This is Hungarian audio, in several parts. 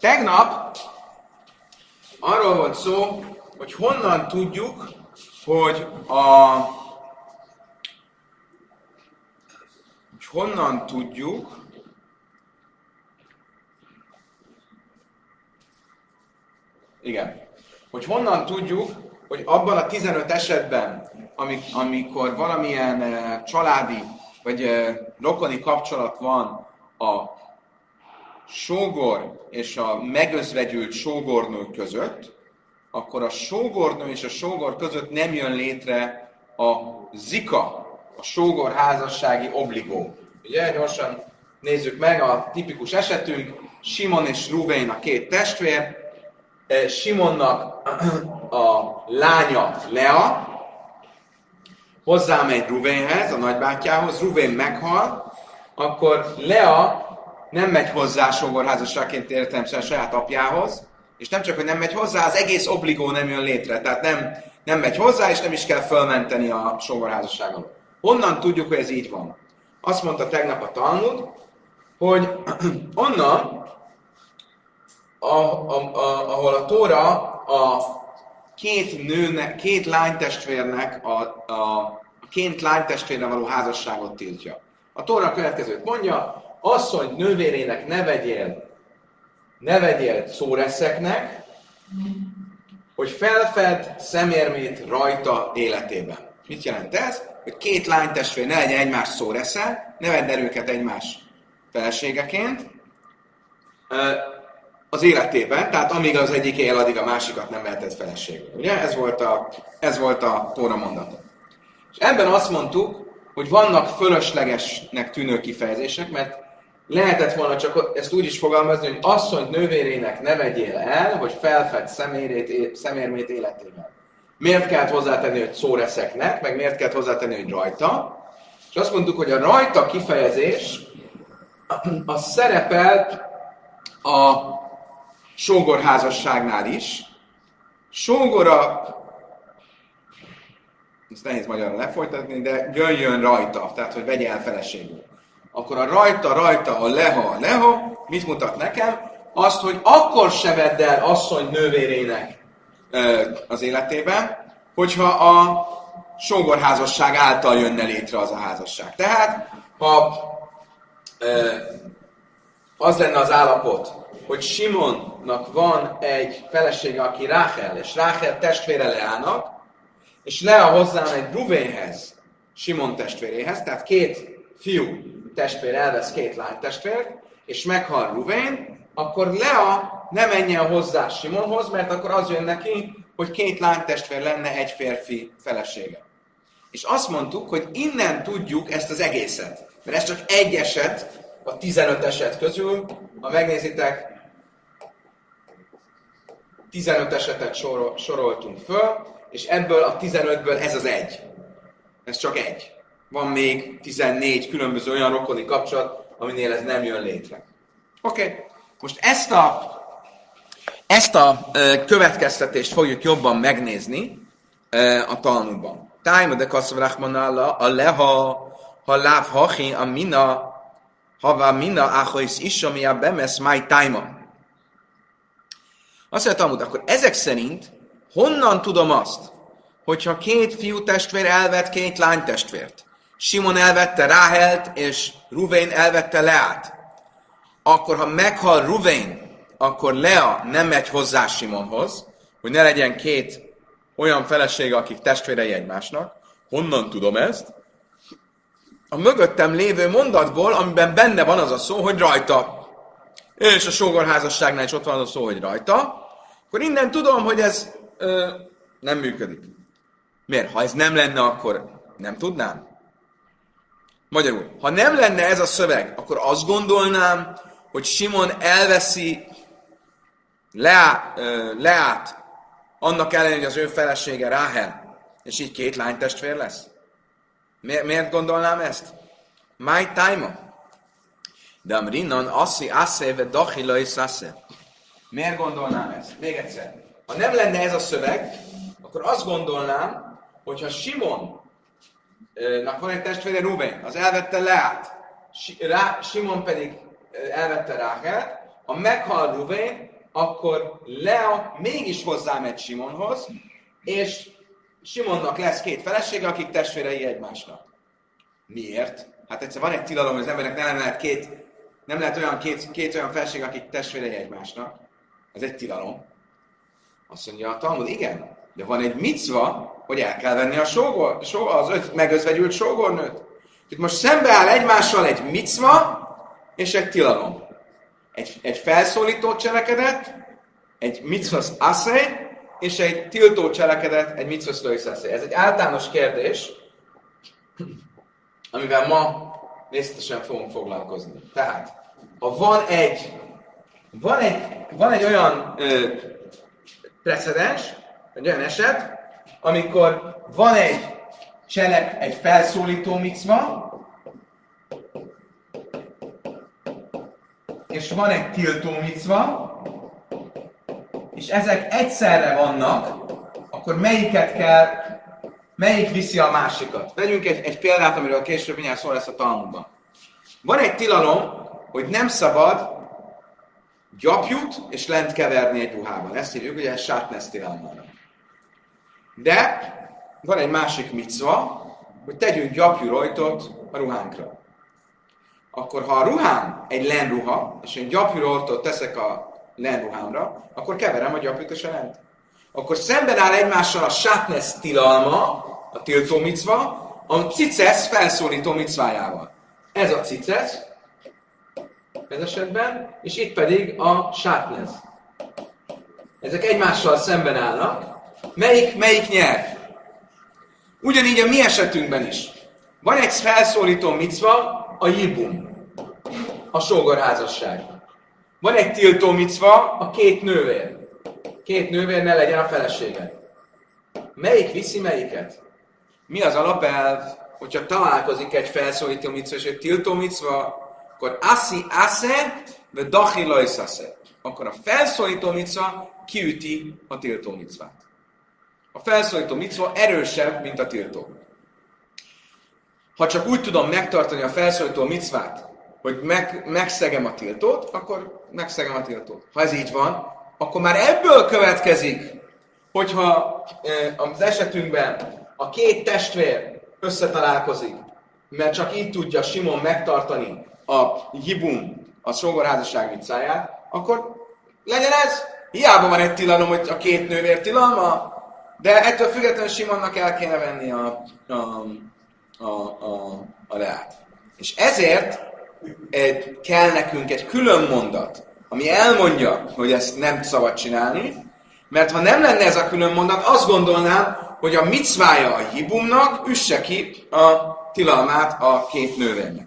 Tegnap arról volt szó, hogy honnan tudjuk, hogy a hogy honnan tudjuk, igen, hogy honnan tudjuk, hogy abban a 15 esetben, amik, amikor valamilyen uh, családi vagy uh, rokoni kapcsolat van a sógor és a megözvegyült sógornő között, akkor a sógornő és a sógor között nem jön létre a zika, a sógor házassági obligó. Ugye, gyorsan nézzük meg a tipikus esetünk, Simon és Ruvén a két testvér, Simonnak a lánya Lea, hozzámegy Ruvénhez, a nagybátyához, Ruvén meghal, akkor Lea nem megy hozzá sógorházasságként értelemszerűen saját apjához, és nem csak, hogy nem megy hozzá, az egész obligó nem jön létre, tehát nem, nem megy hozzá, és nem is kell fölmenteni a sógorházasságon. Honnan tudjuk, hogy ez így van? Azt mondta tegnap a Talmud, hogy onnan, a, a, a, ahol a Tóra a két nőnek, két lánytestvérnek a, a, a két lánytestvérre való házasságot tiltja. A Tóra a következőt mondja, asszony nővérének ne vegyél, ne vegyél szóreszeknek, hogy felfed szemérmét rajta életében. Mit jelent ez? Hogy két lánytestvér ne legyen egymás szóresze, ne vedd el őket egymás feleségeként az életében, tehát amíg az egyik él, addig a másikat nem lehetett feleségül. Ugye? Ez volt a, ez volt a Tóra mondata. És ebben azt mondtuk, hogy vannak fölöslegesnek tűnő kifejezések, mert lehetett volna csak ezt úgy is fogalmazni, hogy asszony nővérének ne vegyél el, hogy felfed szemérét, szemérmét életében. Miért kellett hozzátenni, hogy szóreszeknek, meg miért kellett hozzátenni, hogy rajta. És azt mondtuk, hogy a rajta kifejezés az szerepelt a sógorházasságnál is. Sógora, ezt nehéz magyarul lefolytatni, de jöjjön rajta, tehát hogy vegye el feleségül akkor a rajta, rajta, a leha, a leha, mit mutat nekem? Azt, hogy akkor se vedd el asszony nővérének az életében, hogyha a sógorházasság által jönne létre az a házasság. Tehát, ha az lenne az állapot, hogy Simonnak van egy felesége, aki Ráhel, és Ráhel testvére Leának, és Lea hozzá egy Ruvénhez, Simon testvéréhez, tehát két fiú testvér elvesz két lány testvért, és meghal Ruvén, akkor Lea nem menjen hozzá Simonhoz, mert akkor az jön neki, hogy két lány testvér lenne egy férfi felesége. És azt mondtuk, hogy innen tudjuk ezt az egészet. Mert ez csak egy eset a 15 eset közül. Ha megnézitek, 15 esetet soroltunk föl, és ebből a 15-ből ez az egy. Ez csak egy van még 14 különböző olyan rokoni kapcsolat, aminél ez nem jön létre. Oké, okay. most ezt a, ezt a következtetést fogjuk jobban megnézni a Talmudban. Tájma de kasszavrachman a leha, ha láv hachi, a mina, va mina achois is, ami a bemes máj tájma. Azt mondja Talmud, akkor ezek szerint honnan tudom azt, hogyha két fiú testvér elvet két lány testvért, Simon elvette Ráhelt, és Ruvén elvette Leát. Akkor, ha meghal Ruvén, akkor Lea nem megy hozzá Simonhoz, hogy ne legyen két olyan felesége, akik testvérei egymásnak. Honnan tudom ezt? A mögöttem lévő mondatból, amiben benne van az a szó, hogy rajta. És a sógorházasságnál is ott van az a szó, hogy rajta. Akkor innen tudom, hogy ez ö, nem működik. Miért? Ha ez nem lenne, akkor nem tudnám. Magyarul, ha nem lenne ez a szöveg, akkor azt gondolnám, hogy Simon elveszi Leá, Leát, annak ellenére, hogy az ő felesége Ráhel, és így két lánytestvér lesz. Miért, miért gondolnám ezt? My time. De amrinnan asszi asszéve dachila és Miért gondolnám ezt? Még egyszer. Ha nem lenne ez a szöveg, akkor azt gondolnám, hogyha Simon nak van egy testvére Ruben, az elvette Leát, Rá, Simon pedig elvette Ráhelt, a meghal Ruvén, akkor Lea mégis hozzámegy Simonhoz, és Simonnak lesz két felesége, akik testvérei egymásnak. Miért? Hát egyszer van egy tilalom, hogy az embernek nem lehet két, nem lehet olyan két, két olyan feleség, akik testvérei egymásnak. Ez egy tilalom. Azt mondja a Talmud, igen, de van egy micva, hogy el kell venni a sógor, sógor az öt megözvegyült sógornőt. Itt most szembeáll egymással egy micva és egy tilalom. Egy, egy felszólító cselekedet, egy mitzvah aszé, és egy tiltó cselekedet, egy mitzvah aszé. Ez egy általános kérdés, amivel ma részletesen fogunk foglalkozni. Tehát, ha van egy, van egy, van egy olyan ö, precedens, egy olyan eset, amikor van egy cselek, egy felszólító micva, és van egy tiltó micva, és ezek egyszerre vannak, akkor melyiket kell, melyik viszi a másikat. Vegyünk egy, egy példát, amiről később mindjárt szól lesz a Talmudban. Van egy tilalom, hogy nem szabad gyapjut és lent keverni egy ruhában. Ezt hívjuk, ugye sátnesz tilalmának. De van egy másik micva, hogy tegyünk gyapjurojtot a ruhánkra. Akkor ha a ruhám egy lenruha, és én gyapjurojtot teszek a lenruhámra, akkor keverem a gyapjut és a lent. Akkor szemben áll egymással a sátnesz tilalma, a tiltó micva, a cicesz felszólító micvájával. Ez a cicesz, ez esetben, és itt pedig a sátnez. Ezek egymással szemben állnak, Melyik, melyik nyer? Ugyanígy a mi esetünkben is. Van egy felszólító micva, a jibum, a sógorházasság. Van egy tiltó micva, a két nővér. Két nővér ne legyen a felesége. Melyik viszi melyiket? Mi az alapelv, hogyha találkozik egy felszólító micva és egy tiltó micva, akkor aszi ase, vagy dachi Akkor a felszólító micva kiüti a tiltó micvát. A felszólító micva erősebb, mint a tiltó. Ha csak úgy tudom megtartani a felszólító micvát, hogy meg, megszegem a tiltót, akkor megszegem a tiltót. Ha ez így van, akkor már ebből következik, hogyha az esetünkben a két testvér összetalálkozik, mert csak így tudja Simon megtartani a hibum, a sógorházasság micáját, akkor legyen ez. Hiába van egy tilalom, hogy a két nővér tilalma, de ettől függetlenül Simonnak el kéne venni a, a, a, a, a leát. És ezért egy, kell nekünk egy külön mondat, ami elmondja, hogy ezt nem szabad csinálni, mert ha nem lenne ez a külön mondat, azt gondolnám, hogy a micvája a hibumnak üsse ki a tilalmát a két nővérnek.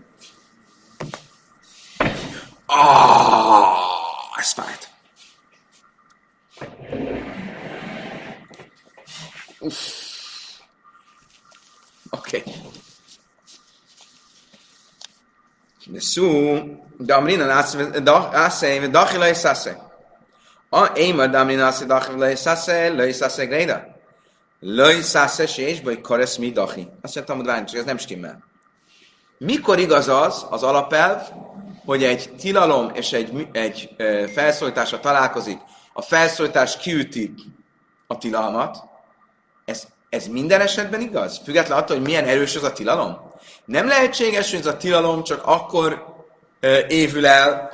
Ah, ez fájt. Oké. Okay. Neszú, damrina nászé, dachi le szászé. A éma damrina nászé, dachi le szászé, le szászé gréda. Le szászé, és baj karesz mi dachi. Azt mondtam, hogy várj, ez nem stimmel. Mikor igaz az, az alapelv, hogy egy tilalom és egy, egy felszólításra találkozik, a felszólítás kiüti a tilalmat, ez, ez minden esetben igaz? Független attól, hogy milyen erős az a tilalom? Nem lehetséges, hogy ez a tilalom csak akkor ö, évül el,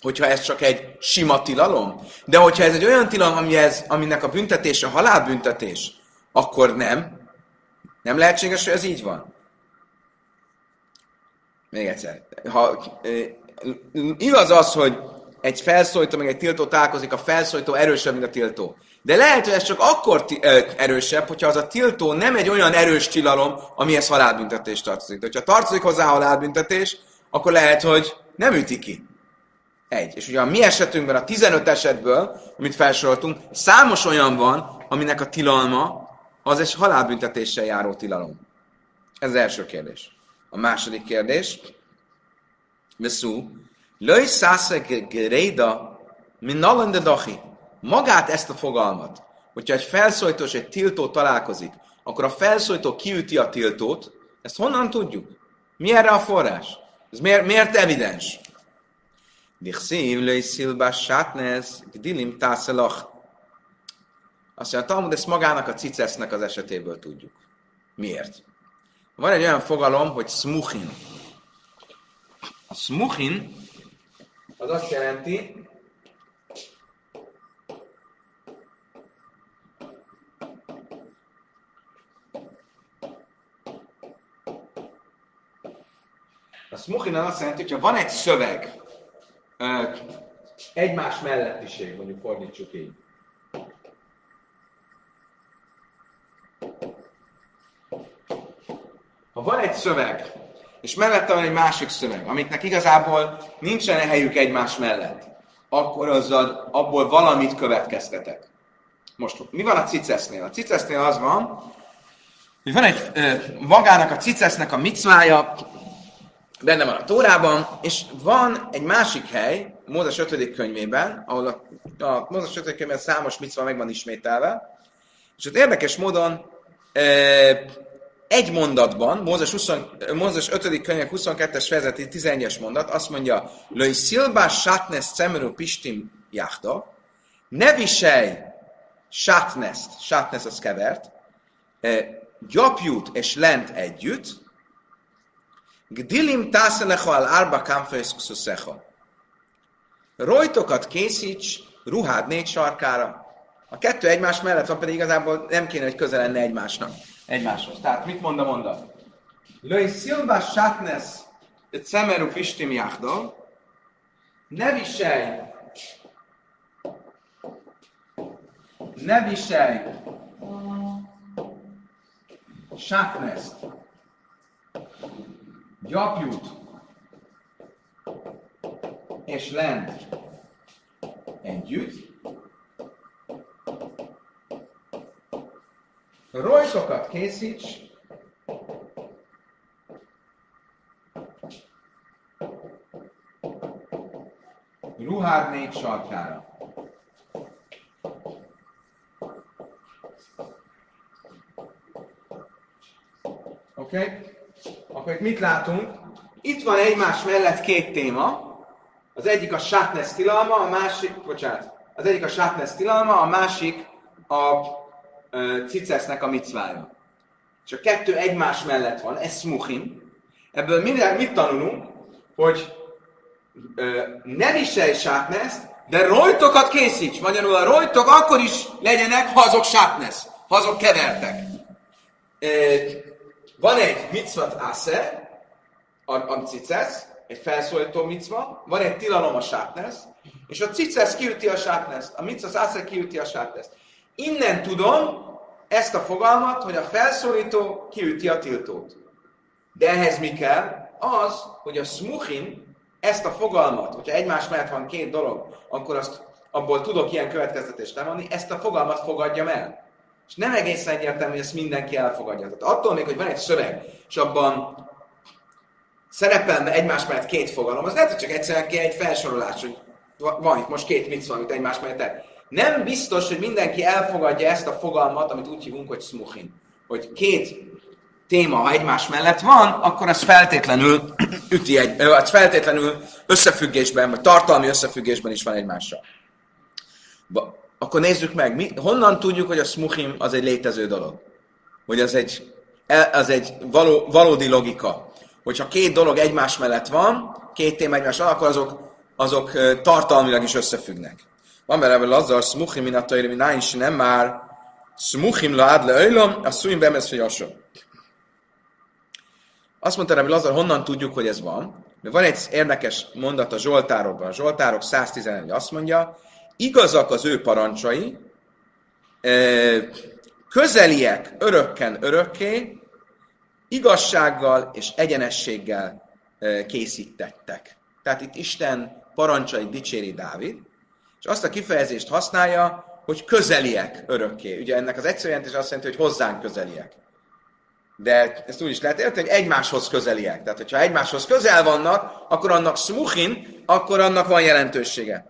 hogyha ez csak egy sima tilalom. De hogyha ez egy olyan tilalom, ami ez, aminek a büntetése halálbüntetés, akkor nem. Nem lehetséges, hogy ez így van. Még egyszer. Ha, igaz az, hogy egy felszólító, meg egy tiltó találkozik, a felszólító erősebb, mint a tiltó. De lehet, hogy ez csak akkor erősebb, hogyha az a tiltó nem egy olyan erős tilalom, amihez halálbüntetés tartozik. De hogyha tartozik hozzá halálbüntetés, akkor lehet, hogy nem üti ki. Egy. És ugye a mi esetünkben, a 15 esetből, amit felsoroltunk, számos olyan van, aminek a tilalma az egy halálbüntetéssel járó tilalom. Ez az első kérdés. A második kérdés, Veszú, Löj szásze geréda, min nalende dachi. Magát ezt a fogalmat, hogyha egy felszólító és egy tiltó találkozik, akkor a felszólító kiüti a tiltót, ezt honnan tudjuk? Mi erre a forrás? Ez miért, miért evidens? Dichszív, löj szilba sátnez, gdilim tászelach. Azt mondja, a Talmud ezt magának a cicesznek az esetéből tudjuk. Miért? Van egy olyan fogalom, hogy smuchin. A smuchin az azt jelenti, A smuchin azt jelenti, hogyha van egy szöveg, egymás mellettiség, mondjuk fordítsuk így. Ha van egy szöveg, és mellette van egy másik szöveg, amiknek igazából nincsen helyük egymás mellett, akkor azzal, abból valamit következtetek. Most mi van a cicesznél? A cicesznél az van, hogy van egy, magának a cicesznek a micvája, benne van a Tórában, és van egy másik hely, Mózes 5. könyvében, ahol a, a Mózes 5. könyvben számos micva meg van ismételve, és ott érdekes módon e, egy mondatban, Mózes, 20, Mózes 5. könyvek 22-es fejezeti 11-es mondat azt mondja, Löj szilbá sátnes cemeru pistim jachta, ne viselj sátneszt, sátnesz az kevert, e, gyapjút és lent együtt, Gdilim tászelecha al arba kamfejszkuszecha. Rojtokat készíts ruhád négy sarkára. A kettő egymás mellett van, pedig igazából nem kéne, hogy közel lenne egymásnak. Egymáshoz. Tehát mit mond a mondat? Löj szilba sátnes egy szemerú fistim jáhdal, ne viselj ne viselj sátneszt gyapjút és lent együtt, rojtokat készíts, ruhád négy sarkára. Oké? Okay? Akkor itt mit látunk? Itt van egymás mellett két téma. Az egyik a sátnesz tilalma, a másik, bocsánat, az egyik a sátnesz tilalma, a másik a uh, cicesznek a micvája. És kettő egymás mellett van, ez smuchim. Ebből minden, mit tanulunk? Hogy uh, ne viselj sátneszt, de rojtokat készíts. Magyarul a rojtok akkor is legyenek, ha azok sátnesz, ha azok kevertek. Uh, van egy mitzvat asze, a, a cicesz, egy felszólító micva, van egy tilalom a sátnesz, és a cicesz kiüti a sátneszt, a mitzvah asze kiüti a sátneszt. Innen tudom ezt a fogalmat, hogy a felszólító kiüti a tiltót. De ehhez mi kell? Az, hogy a smuchin ezt a fogalmat, hogyha egymás mellett van két dolog, akkor azt abból tudok ilyen következtetést levonni, ezt a fogalmat fogadjam el. És nem egészen egyértelmű, hogy ezt mindenki elfogadja. Tehát attól még, hogy van egy szöveg, és abban szerepelne egymás mellett két fogalom, az lehet, hogy csak egyszerűen kell egy felsorolás, hogy van itt most két mit van, amit egymás mellett el. Nem biztos, hogy mindenki elfogadja ezt a fogalmat, amit úgy hívunk, hogy smuchin. Hogy két téma, ha egymás mellett van, akkor ez feltétlenül üti egy, az feltétlenül összefüggésben, vagy tartalmi összefüggésben is van egymással. Akkor nézzük meg, mi, honnan tudjuk, hogy a smuchim az egy létező dolog? Hogy az egy, e, az egy való, valódi logika. Hogyha két dolog egymás mellett van, két téma egymás mellett, akkor azok, azok tartalmilag is összefüggnek. Van belőle Lazar, smuchim minatairi, mi náin nem már, smuchim la adle öjlom, a szuim bemez jasson. Azt mondta Rabbi Lazar, honnan tudjuk, hogy ez van? Mert van egy érdekes mondat a Zsoltárokban. A Zsoltárok 111 azt mondja, igazak az ő parancsai, közeliek örökken örökké, igazsággal és egyenességgel készítettek. Tehát itt Isten parancsai dicséri Dávid, és azt a kifejezést használja, hogy közeliek örökké. Ugye ennek az egyszerű jelentés azt jelenti, hogy hozzánk közeliek. De ezt úgy is lehet érteni, hogy egymáshoz közeliek. Tehát, hogyha egymáshoz közel vannak, akkor annak smuchin, akkor annak van jelentősége.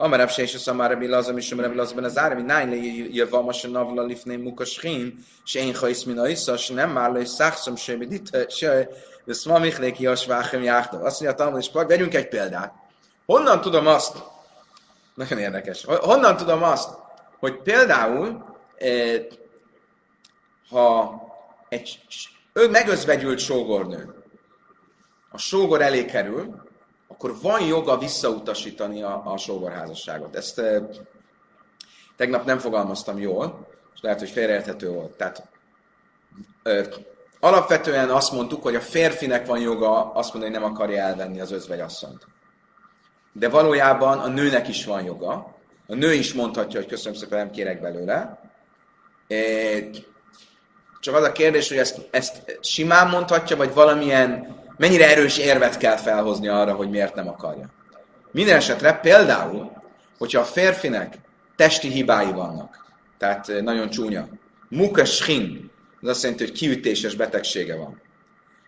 Amar Rav Shesha Samar Rabbi Lazar Mishum Rabbi Lazar Ben Azar Rabbi Nain Le Yeva Moshe Navla Lifnei Mukashchin Shein Chayis Min nem Shnemar Le Sachsom Shebedita Se Veszma Michlék Yos Váchem Jáchtav Azt mondja a Talmud és Pak, vegyünk egy példát. Honnan tudom azt, nagyon érdekes, honnan tudom azt, hogy például eh, ha egy ő megözvegyült sógornő, a sógor elé kerül, akkor van joga visszautasítani a, a sógorházasságot. Ezt e, tegnap nem fogalmaztam jól, és lehet, hogy félreérthető volt. Tehát e, alapvetően azt mondtuk, hogy a férfinek van joga azt mondani, hogy nem akarja elvenni az özvegyasszonyt. De valójában a nőnek is van joga. A nő is mondhatja, hogy köszönöm szépen, nem kérek belőle. E, csak az a kérdés, hogy ezt, ezt simán mondhatja, vagy valamilyen, mennyire erős érvet kell felhozni arra, hogy miért nem akarja. Minden esetre például, hogyha a férfinek testi hibái vannak, tehát eh, nagyon csúnya, mukashin, az azt jelenti, hogy kiütéses betegsége van,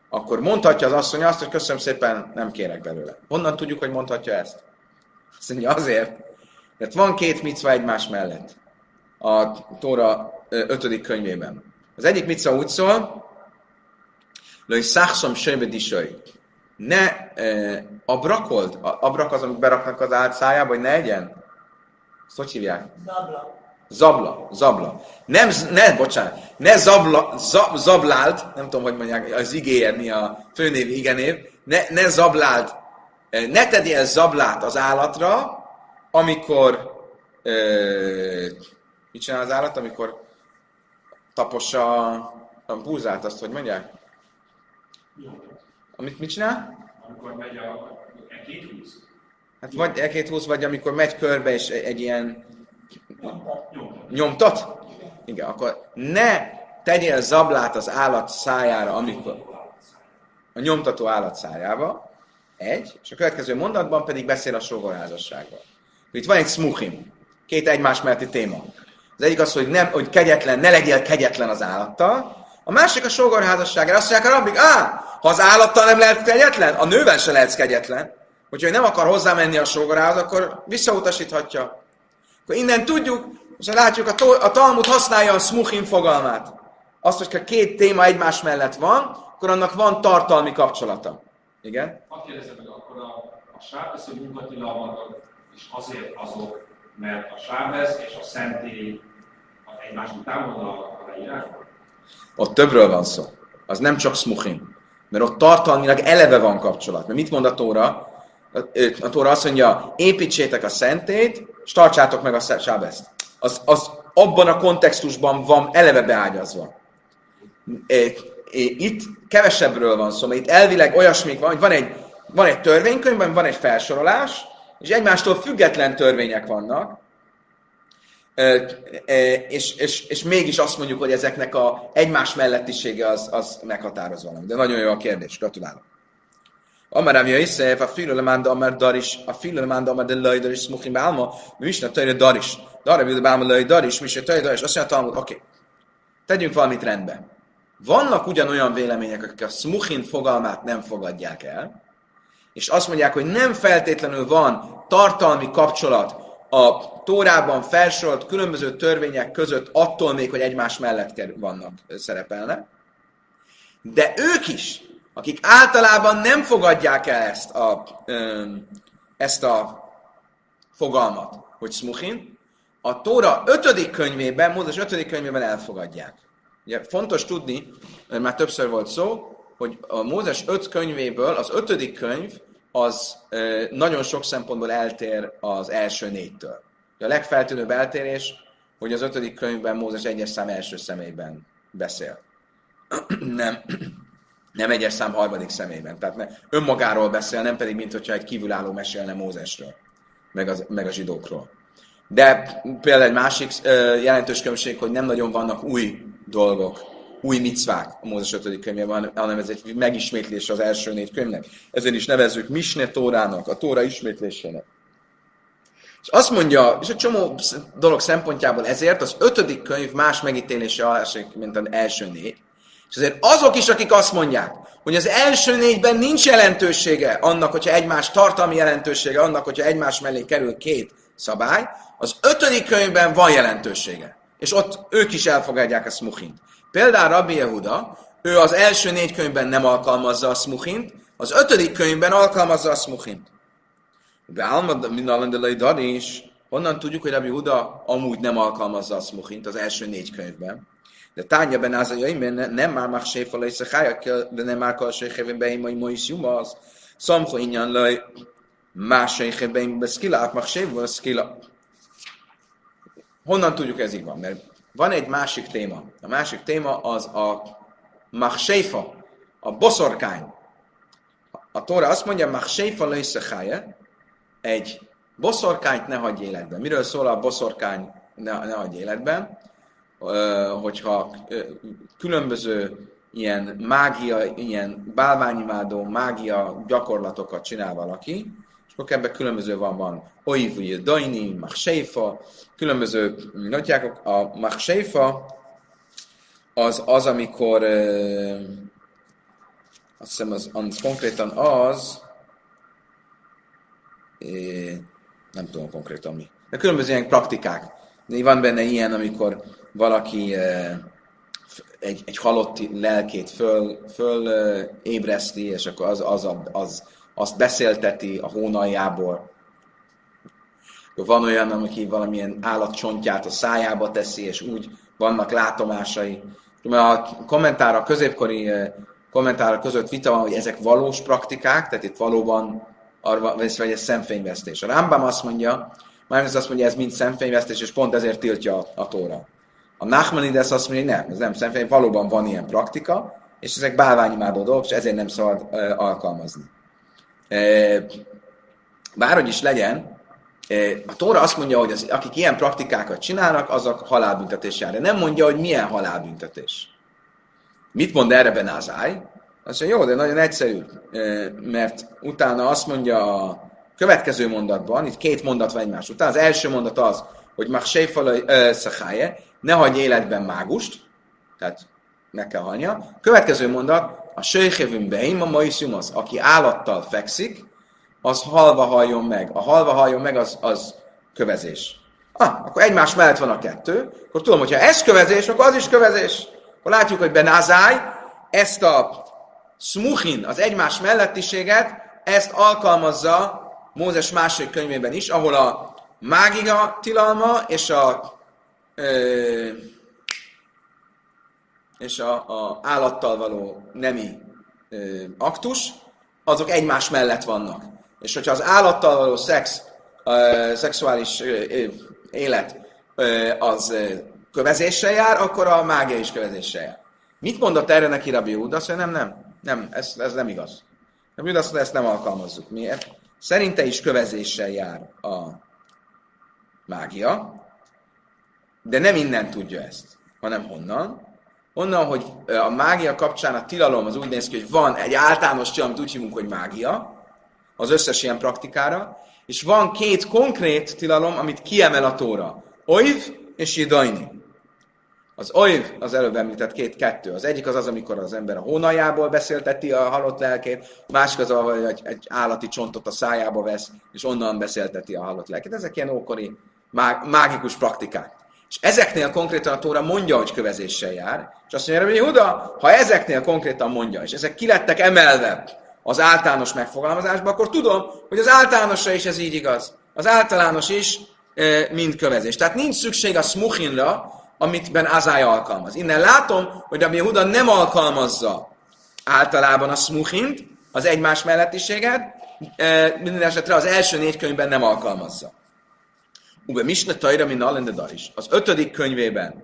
akkor mondhatja az asszony azt, hogy köszönöm szépen, nem kérek belőle. Honnan tudjuk, hogy mondhatja ezt? Azt mondja azért, mert van két micva egymás mellett a Tóra ötödik könyvében. Az egyik micva úgy szól, hogy szachszom söjbedisöj. Ne e, abrakold, abrak az, amit beraknak az álcájába, hogy ne egyen. Ezt hogy hívják? Zabla. Zabla, zabla. Nem, ne, bocsánat, ne zabla, zab, zabláld, nem tudom, hogy mondják, az igéje mi a főnév, igenév, ne, ne zabláld, ne tegyél zablát az állatra, amikor, e, mit csinál az állat, amikor tapossa a búzát, azt hogy mondják? Amit mit csinál? Amikor megy a ekét húz. Hát vagy ekét húz, vagy amikor megy körbe, és egy, egy ilyen Nyomtat. nyomtat? Igen, akkor ne tegyél zablát az állat szájára, amikor a nyomtató állat szájába, egy, és a következő mondatban pedig beszél a sógorházasságról. Itt van egy smuchim, két egymás melletti téma. Az egyik az, hogy, nem, hogy kegyetlen, ne legyél kegyetlen az állattal, a másik a sógorházasságra. Azt mondják a rabbik, á, ha az állattal nem lehet kegyetlen, a nővel se lehetsz kegyetlen. Hogyha nem akar hozzámenni a sógorához, akkor visszautasíthatja. Akkor innen tudjuk, és látjuk, a, to- a Talmud használja a smuchim fogalmát. Azt, hogy ha két téma egymás mellett van, akkor annak van tartalmi kapcsolata. Igen? Azt kérdezem meg, akkor a, a sábeszű munkatilalmatok is azért azok, mert a sábesz és a szentély egymás után van a, a leírásban? Ott többről van szó. Az nem csak smuchim. Mert ott tartalmilag eleve van kapcsolat. Mert mit mond a Tóra? A Tóra azt mondja, építsétek a szentét, és tartsátok meg a sábeszt. Az, az abban a kontextusban van eleve beágyazva. Itt kevesebbről van szó, mert itt elvileg olyasmik van, hogy van egy, van egy törvénykönyv, van egy felsorolás, és egymástól független törvények vannak, és, és, és mégis azt mondjuk, hogy ezeknek a egymás mellettisége az, az meghatároz valami. De nagyon jó a kérdés, gratulálok. Amar Rav Yosef, a Filolemanda, Amar Daris, a Filolemanda, Amar de Laj Daris, Smuchim Bálma, mi is ne Tajra Daris. Darra Bilda Bálma Laj mi se Tajra Daris, azt mondja oké, okay. tegyünk valamit rendbe. Vannak ugyanolyan vélemények, akik a Smuchin fogalmát nem fogadják el, és azt mondják, hogy nem feltétlenül van tartalmi kapcsolat a Tórában felsorolt különböző törvények között attól még, hogy egymás mellett vannak, szerepelnek. De ők is, akik általában nem fogadják el ezt a, ezt a fogalmat, hogy smuchin, a Tóra ötödik könyvében, Mózes ötödik könyvében elfogadják. Ugye fontos tudni, mert már többször volt szó, hogy a Mózes öt könyvéből az ötödik könyv az nagyon sok szempontból eltér az első négytől. A legfeltűnőbb eltérés, hogy az ötödik könyvben Mózes egyes szám első személyben beszél. nem, nem egyes szám harmadik személyben. Tehát ne, önmagáról beszél, nem pedig, mint hogyha egy kívülálló mesélne Mózesről, meg, az, meg a zsidókról. De például egy másik jelentős különbség, hogy nem nagyon vannak új dolgok, új micvák a Mózes 5. könyvében, hanem ez egy megismétlés az első négy könyvnek. Ezért is nevezzük Misne Tórának, a Tóra ismétlésének. És azt mondja, és egy csomó dolog szempontjából ezért az ötödik könyv más megítélése alásik, mint az első négy. És azért azok is, akik azt mondják, hogy az első négyben nincs jelentősége annak, hogyha egymás tartalmi jelentősége, annak, hogyha egymás mellé kerül két szabály, az ötödik könyvben van jelentősége. És ott ők is elfogadják a smuchint. Például Rabbi Yehuda, ő az első négy könyvben nem alkalmazza a smuchint, az ötödik könyvben alkalmazza a smuchint. De álmad minden dar is, tudjuk, hogy Rabbi Huda amúgy nem alkalmazza a smuchint az első négy könyvben. De tánya ben az a nem már már séfa és de nem már kal séfelen beim, hogy ma is jumaz, szamcho inyan lej, más séfelen be skila, már séfa skila. Honnan tudjuk ez így van? Mert van egy másik téma. A másik téma az a machséfa, a boszorkány. A Tóra azt mondja, machséfa löjszeháje, egy boszorkányt ne hagyj életben. Miről szól a boszorkány ne, ne hagyj életben? Hogyha különböző ilyen mágia, ilyen bálványimádó mágia gyakorlatokat csinál valaki, és akkor ebben különböző van, van oivúj, dajni, machséfa, különböző nagyják, a machséfa az az, amikor azt hiszem az, az konkrétan az, nem tudom konkrétan mi. De különböző ilyen praktikák. Van benne ilyen, amikor valaki egy, egy halott lelkét föl, föl ébreszti, és akkor az, az, az, azt beszélteti a hónaljából. Van olyan, aki valamilyen állatcsontját a szájába teszi, és úgy vannak látomásai. A kommentár, a középkori kommentára között vita van, hogy ezek valós praktikák, tehát itt valóban arra, vagy ez szemfényvesztés. A Rambam azt mondja, Mármint azt mondja, ez mind szemfényvesztés, és pont ezért tiltja a, a Tóra. A Nachmanides azt mondja, hogy nem, ez nem szemfény, valóban van ilyen praktika, és ezek bálványimádó dolgok, és ezért nem szabad e, alkalmazni. E, bárhogy is legyen, e, a Tóra azt mondja, hogy az, akik ilyen praktikákat csinálnak, azok halálbüntetés jár. De nem mondja, hogy milyen halálbüntetés. Mit mond erre Benázáj? Azt mondja, jó, de nagyon egyszerű, mert utána azt mondja a következő mondatban, itt két mondat van egymás után, az első mondat az, hogy sejfalai szakáje, ne hagyj életben mágust, tehát meg kell halnia. Következő mondat, a sejhevünk beim, a maisjum az, aki állattal fekszik, az halva halljon meg. A halva halljon meg, az, az kövezés. Ah, akkor egymás mellett van a kettő, akkor tudom, hogyha ez kövezés, akkor az is kövezés. Akkor látjuk, hogy Benázáj ezt a smuchin, az egymás mellettiséget, ezt alkalmazza Mózes második könyvében is, ahol a mágia tilalma és a ö, és a, a állattal való nemi ö, aktus, azok egymás mellett vannak. És hogyha az állattal való szex, ö, szexuális ö, ö, élet ö, az ö, kövezéssel jár, akkor a mágia is kövezéssel jár. Mit mondott erre neki Rabbi Júda? Azt nem, nem, nem, ez, ez nem igaz. Rabbi Júda azt mondja, ezt nem alkalmazzuk. Miért? Szerinte is kövezéssel jár a mágia, de nem innen tudja ezt, hanem honnan? Onnan, hogy a mágia kapcsán a tilalom az úgy néz ki, hogy van egy általános tilalom, amit úgy hívunk, hogy mágia, az összes ilyen praktikára, és van két konkrét tilalom, amit kiemel a tóra. Oiv és Jidajni. Az oiv, az előbb említett két kettő. Az egyik az az, amikor az ember a hónaljából beszélteti a halott lelkét, a másik az, ahol egy, egy állati csontot a szájába vesz, és onnan beszélteti a halott lelkét. Ezek ilyen ókori mág, mágikus praktikák. És ezeknél konkrétan a Tóra mondja, hogy kövezéssel jár, és azt mondja, hogy Huda, ha ezeknél konkrétan mondja, és ezek kilettek emelve az általános megfogalmazásba, akkor tudom, hogy az általánosra is ez így igaz. Az általános is mind kövezés. Tehát nincs szükség a smuchinra, amit Ben Azája alkalmaz. Innen látom, hogy Rabbi Huda nem alkalmazza általában a smuchint, az egymás mellettiséget, e, minden esetre az első négy könyvben nem alkalmazza. Ube Misne Tajra, mint Alende is. Az ötödik könyvében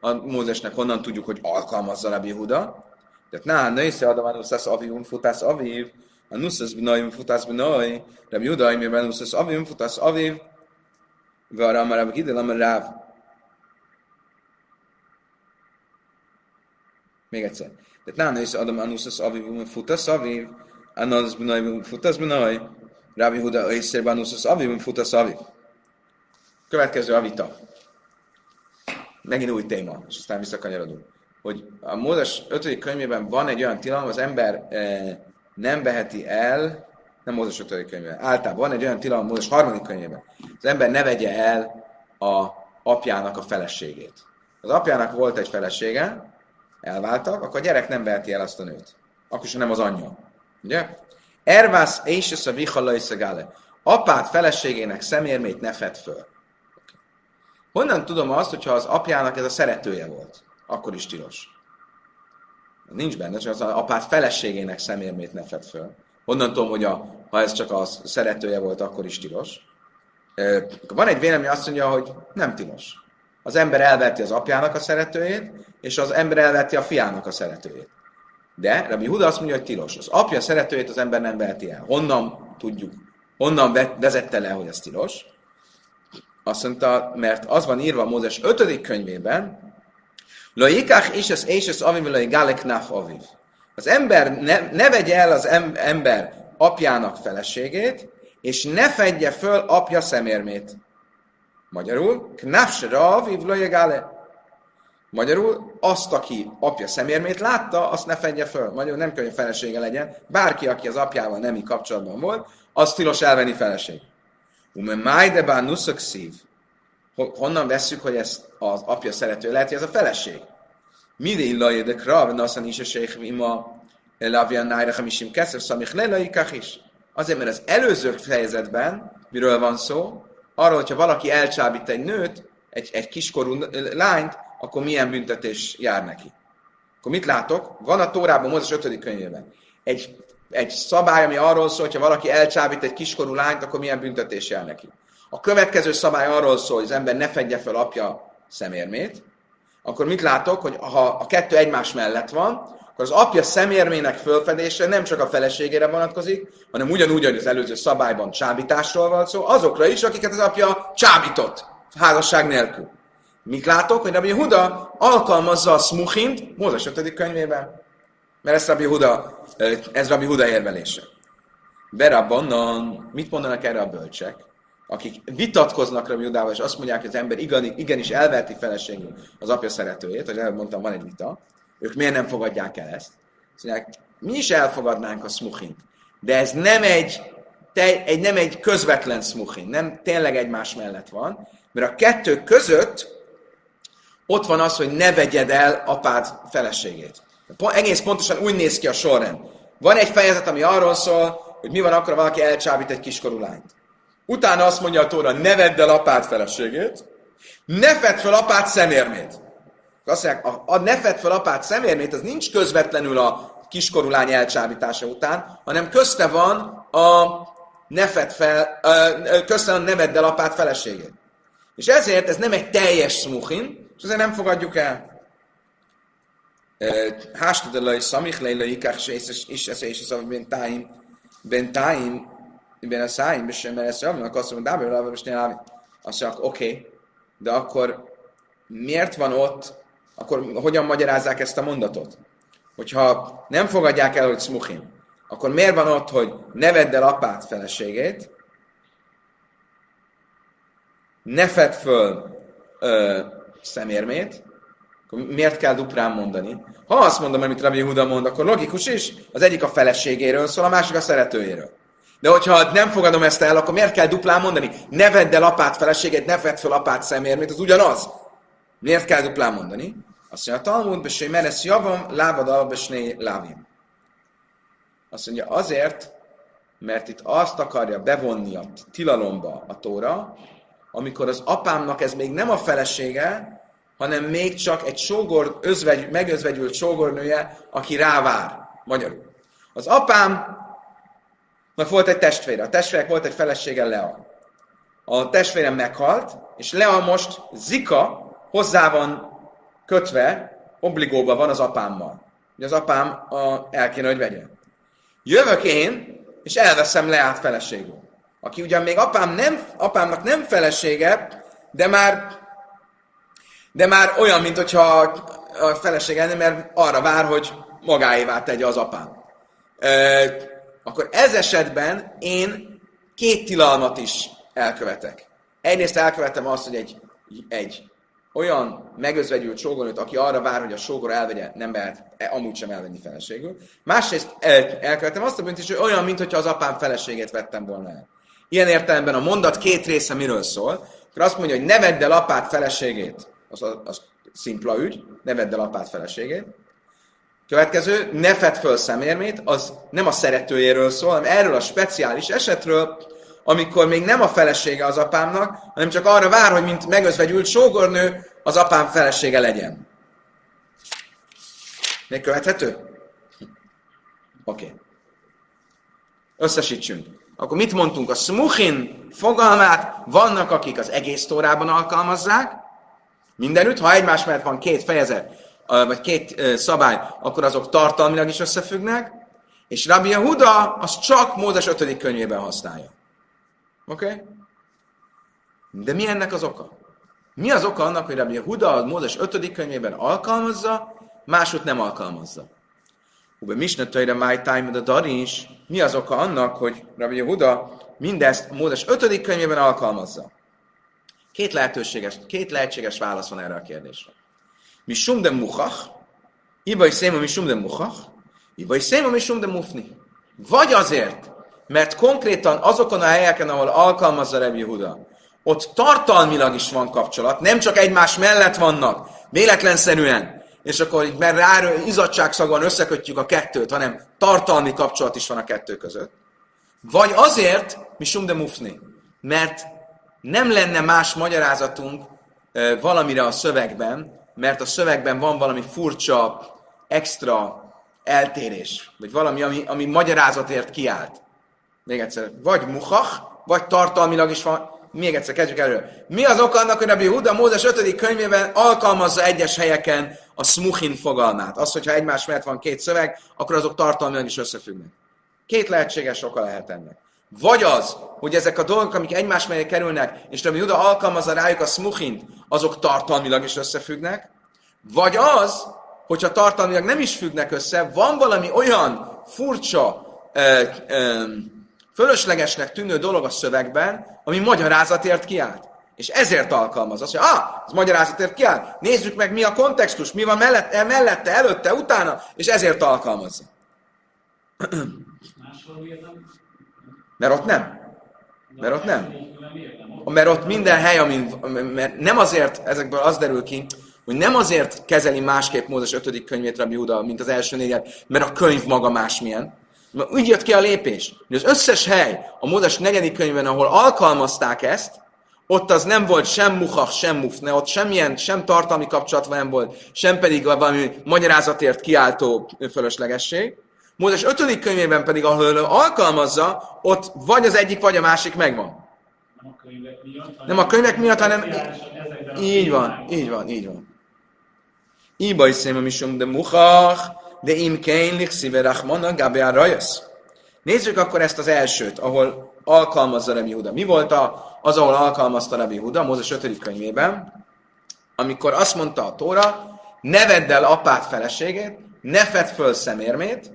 a Mózesnek honnan tudjuk, hogy alkalmazza Rabbi Huda. Tehát na, nősze adom a nuszász avivum futász aviv, a nuszász bnajum futász bnaj, Rabbi Huda, amiben nuszász avivum futász aviv, Vara amar Rabbi Gidel amar Ráv. Még egyszer. Tehát na, nősze adom a nuszász avivum futász aviv, a nuszász bnajum futász bnaj, Rabbi Huda, észre banuszász avivum futász aviv. Következő a vita. Megint új téma, és aztán visszakanyarodunk. Hogy a Mózes 5. könyvében van egy olyan tilalom, az ember e, nem veheti el, nem Mózes 5. könyvében, általában van egy olyan tilalom Mózes 3. könyvében, az ember ne vegye el a apjának a feleségét. Az apjának volt egy felesége, elváltak, akkor a gyerek nem veheti el azt a nőt. Akkor sem nem az anyja. Ugye? Ervász és a vihalai apát feleségének szemérmét ne fed föl. Honnan tudom azt, hogyha az apjának ez a szeretője volt? Akkor is tilos. Nincs benne, csak az apát feleségének szemérmét ne fed föl. Honnan tudom, hogy a, ha ez csak a szeretője volt, akkor is tilos. Van egy vélemény, azt mondja, hogy nem tilos. Az ember elveti az apjának a szeretőjét, és az ember elveti a fiának a szeretőjét. De Rabbi Huda azt mondja, hogy tilos. Az apja szeretőjét az ember nem veheti el. Honnan tudjuk, honnan vezette le, hogy ez tilos? Azt mondta, mert az van írva Mózes 5. könyvében, Lajikach és az és az galek naf aviv. Az ember ne, ne vegye el az ember apjának feleségét, és ne fedje föl apja szemérmét. Magyarul, knafsra aviv gale. Magyarul, azt, aki apja szemérmét látta, azt ne fedje föl. Magyarul nem kell, felesége legyen. Bárki, aki az apjával nemi kapcsolatban volt, az tilos elvenni feleség. Ume májdebá nuszak szív. Honnan vesszük, hogy ezt az apja szerető lehet, hogy ez a feleség? Mire illaj de krav, naszan is a sék ima lavian nájra hamisim keszer, szamich lelai is. Azért, mert az előző fejezetben, miről van szó, arról, hogyha valaki elcsábít egy nőt, egy, egy kiskorú lányt, akkor milyen büntetés jár neki. Akkor mit látok? Van a Tórában, Mózes 5. könyvében. Egy, egy szabály, ami arról szól, hogy ha valaki elcsábít egy kiskorú lányt, akkor milyen büntetés jár neki. A következő szabály arról szól, hogy az ember ne fedje fel apja szemérmét, akkor mit látok, hogy ha a kettő egymás mellett van, akkor az apja szemérmének fölfedése nem csak a feleségére vonatkozik, hanem ugyanúgy, hogy az előző szabályban csábításról van szó, azokra is, akiket az apja csábított, házasság nélkül. Mit látok, hogy Rabbi Huda alkalmazza a smuchint Mózes 5. könyvében. Mert ez Rabbi Huda, ez Rabbi Huda érvelése. Berabbannan, mit mondanak erre a bölcsek? Akik vitatkoznak Rabbi Hudával, és azt mondják, hogy az ember igenis elverti feleségül az apja szeretőjét, hogy elmondtam, van egy vita, ők miért nem fogadják el ezt? Mondják, mi is elfogadnánk a smuchint, de ez nem egy, te, egy, nem egy közvetlen smuchin, nem tényleg egymás mellett van, mert a kettő között ott van az, hogy ne vegyed el apád feleségét. Egész pontosan úgy néz ki a sorrend. Van egy fejezet, ami arról szól, hogy mi van akkor, ha valaki elcsábít egy kiskorú lányt. Utána azt mondja a Tóra, ne vedd el apád feleségét, ne fedd fel apád szemérmét. Azt mondják, a, a ne fedd fel apád szemérmét, az nincs közvetlenül a kiskorú lány elcsábítása után, hanem közte van a ne fedd fel, közte van ne vedd el apád feleségét. És ezért ez nem egy teljes smuchin, és ezért nem fogadjuk el. Hástadalai szamich leilai ikach és ez és a bentáim, bentáim, ben a száim, és mert ezt javnak, azt mondom, dábel, és Azt mondják, oké, de akkor miért van ott, akkor hogyan magyarázzák ezt a mondatot? Hogyha nem fogadják el, hogy smuchim, akkor miért van ott, hogy ne vedd el apát feleségét, ne fedd föl ö, szemérmét, akkor miért kell duplán mondani? Ha azt mondom, amit Rabbi Huda mond, akkor logikus is, az egyik a feleségéről szól, a másik a szeretőjéről. De hogyha nem fogadom ezt el, akkor miért kell duplán mondani? Ne vedd el apát feleséget, ne vedd fel apát szemérmét, az ugyanaz. Miért kell duplán mondani? Azt mondja, a Talmud, besé meresz javam, lábad al, besné lávim. Azt mondja, azért, mert itt azt akarja bevonni a tilalomba a tóra, amikor az apámnak ez még nem a felesége, hanem még csak egy sógor, özvegy, megözvegyült sógornője, aki rávár. Magyarul. Az apám volt egy testvére. A testvérek volt egy felesége Lea. A testvérem meghalt, és Lea most Zika hozzá van kötve, obligóban van az apámmal. Ugye az apám a, el kéne, hogy vegye. Jövök én, és elveszem Leát feleségül aki ugyan még apám nem, apámnak nem felesége, de már, de már olyan, mint hogyha a feleség lenne, mert arra vár, hogy magáévá tegye az apám. E, akkor ez esetben én két tilalmat is elkövetek. Egyrészt elkövetem azt, hogy egy, egy olyan megözvegyült sógornőt, aki arra vár, hogy a sógor elvegye, nem lehet e, amúgy sem elvenni feleségül. Másrészt elkövetem azt a is, hogy olyan, mintha az apám feleségét vettem volna el. Ilyen értelemben a mondat két része miről szól. Akkor azt mondja, hogy ne vedd el apát feleségét. Az, az, az szimpla ügy, ne vedd el apát feleségét. Következő, ne fedd föl szemérmét, az nem a szeretőjéről szól, hanem erről a speciális esetről, amikor még nem a felesége az apámnak, hanem csak arra vár, hogy mint megözvegyült sógornő, az apám felesége legyen. Még követhető? Oké. Okay. Összesítsünk. Akkor mit mondtunk? A smuchin fogalmát vannak, akik az egész tórában alkalmazzák, mindenütt, ha egymás mellett van két fejezet, vagy két szabály, akkor azok tartalmilag is összefüggnek, és Rabbi Yehuda az csak Mózes 5. könyvében használja. Oké? Okay? De mi ennek az oka? Mi az oka annak, hogy Rabbi Yehuda a Mózes 5. könyvében alkalmazza, máshogy nem alkalmazza? Ube Misnetaira My Time a Daris, mi az oka annak, hogy Rabbi Yehuda mindezt Mózes 5. könyvében alkalmazza? Két lehetőséges, két lehetséges válasz van erre a kérdésre. Mi sum de muchach, iba is mi sum de muchach, iba is mi sum de mufni. Vagy azért, mert konkrétan azokon a helyeken, ahol alkalmazza Rabbi Yehuda, ott tartalmilag is van kapcsolat, nem csak egymás mellett vannak, véletlenszerűen, és akkor így, mert rá izadságszagon összekötjük a kettőt, hanem tartalmi kapcsolat is van a kettő között. Vagy azért, mi de mufni, mert nem lenne más magyarázatunk e, valamire a szövegben, mert a szövegben van valami furcsa, extra eltérés, vagy valami, ami, ami magyarázatért kiállt. Még egyszer, vagy muhach, vagy tartalmilag is van, még egyszer kezdjük elő. Mi az oka annak, hogy Rabbi Huda Mózes 5. könyvében alkalmazza egyes helyeken a smuchin fogalmát? Az, hogyha egymás mellett van két szöveg, akkor azok tartalmilag is összefüggnek. Két lehetséges oka lehet ennek. Vagy az, hogy ezek a dolgok, amik egymás mellé kerülnek, és Rabbi Huda alkalmazza rájuk a smuchint, azok tartalmilag is összefüggnek. Vagy az, hogyha tartalmilag nem is függnek össze, van valami olyan furcsa, ö, ö, fölöslegesnek tűnő dolog a szövegben, ami magyarázatért kiállt. És ezért alkalmaz. Azt mondja, ah, ez magyarázatért kiáll. Nézzük meg, mi a kontextus, mi van mellette, mellette előtte, utána, és ezért alkalmazza. Mert ott nem. Mert ott nem. Mert ott minden hely, amin, mert nem azért, ezekből az derül ki, hogy nem azért kezeli másképp Mózes 5. könyvét Rabbi Huda, mint az első négyet, mert a könyv maga másmilyen, úgy jött ki a lépés, hogy az összes hely a Mózes negyedik könyvben, ahol alkalmazták ezt, ott az nem volt sem muhach, sem mufne, ott semmilyen, sem tartalmi kapcsolat nem volt, sem pedig valami magyarázatért kiáltó fölöslegesség. Mózes ötödik könyvében pedig, ahol alkalmazza, ott vagy az egyik, vagy a másik megvan. Nem a könyvek miatt, nem a könyvek miatt, hanem... Így van, így van, így van. Iba is széma de muhach, de im kein szíve rachmana gabe rajas. Nézzük akkor ezt az elsőt, ahol alkalmazza Rabbi Huda. Mi volt a, az, ahol alkalmazta Rabbi Huda, Mózes 5. könyvében, amikor azt mondta a Tóra, ne vedd el apát feleségét, ne fedd föl szemérmét,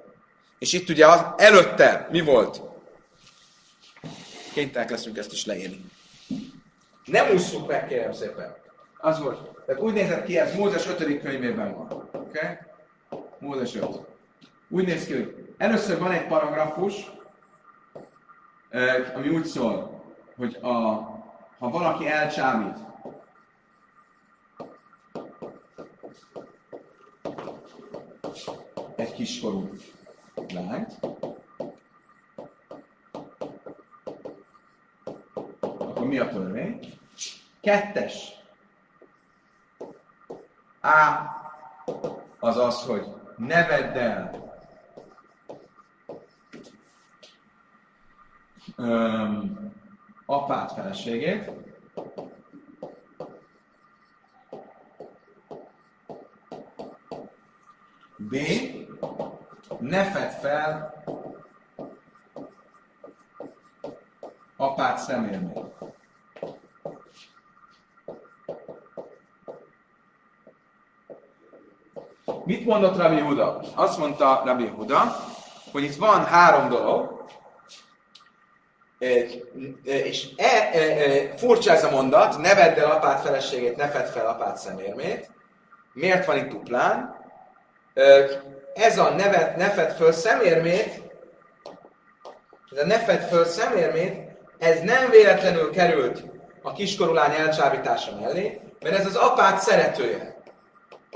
és itt ugye az, előtte mi volt? Kénytelenek leszünk ezt is leírni. Nem ússzuk meg, kérem szépen. Az volt. Tehát úgy nézett ki, ez Mózes 5. könyvében van. Oké? Okay? Mózes 5. Úgy néz ki, hogy először van egy paragrafus, ami úgy szól, hogy a, ha valaki elcsámít, egy kiskorú lányt, akkor mi a törvény? Kettes. A az az, hogy ne vedd el öm, apát feleségét, B. Ne fedd fel apát személmét. Mit mondott Rabbi Huda? Azt mondta Rabbi Huda, hogy itt van három dolog, és e, e, e, furcsa ez a mondat, ne vedd el apát feleségét, ne fedd fel apát szemérmét. Miért van itt duplán? Ez a nevet, ne fedd föl szemérmét, ez a ne fedd föl szemérmét, ez nem véletlenül került a kiskorulány elcsábítása mellé, mert ez az apát szeretője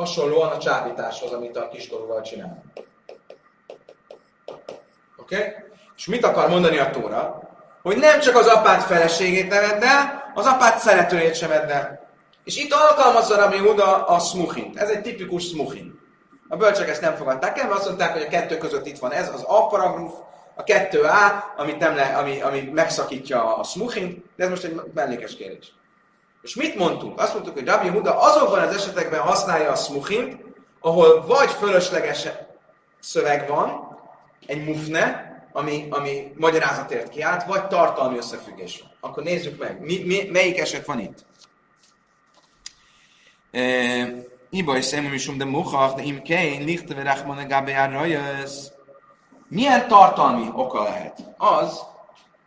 hasonlóan a csábításhoz, amit a kiskorúval csinál. Oké? Okay? És mit akar mondani a Tóra? hogy nem csak az apát feleségét ne vedd el, az apát szeretőjét sem vedd el. És itt alkalmazza Rabbi Huda a smuchint. Ez egy tipikus smuchin. A bölcsek ezt nem fogadták el, mert azt mondták, hogy a kettő között itt van ez, az A paragraf, a 2A, amit nem le, ami, ami megszakítja a smuchint, de ez most egy mellékes kérés. És mit mondtunk? Azt mondtuk, hogy Rabbi Huda azokban az esetekben használja a smuchint, ahol vagy fölösleges szöveg van, egy mufne, ami, ami magyarázatért kiállt, vagy tartalmi összefüggés van. Akkor nézzük meg, mi, mi, melyik eset van itt. Iba is szemem um de muchach, de im kein lichte ve rachmane gabe rajöz. Milyen tartalmi oka lehet? Az,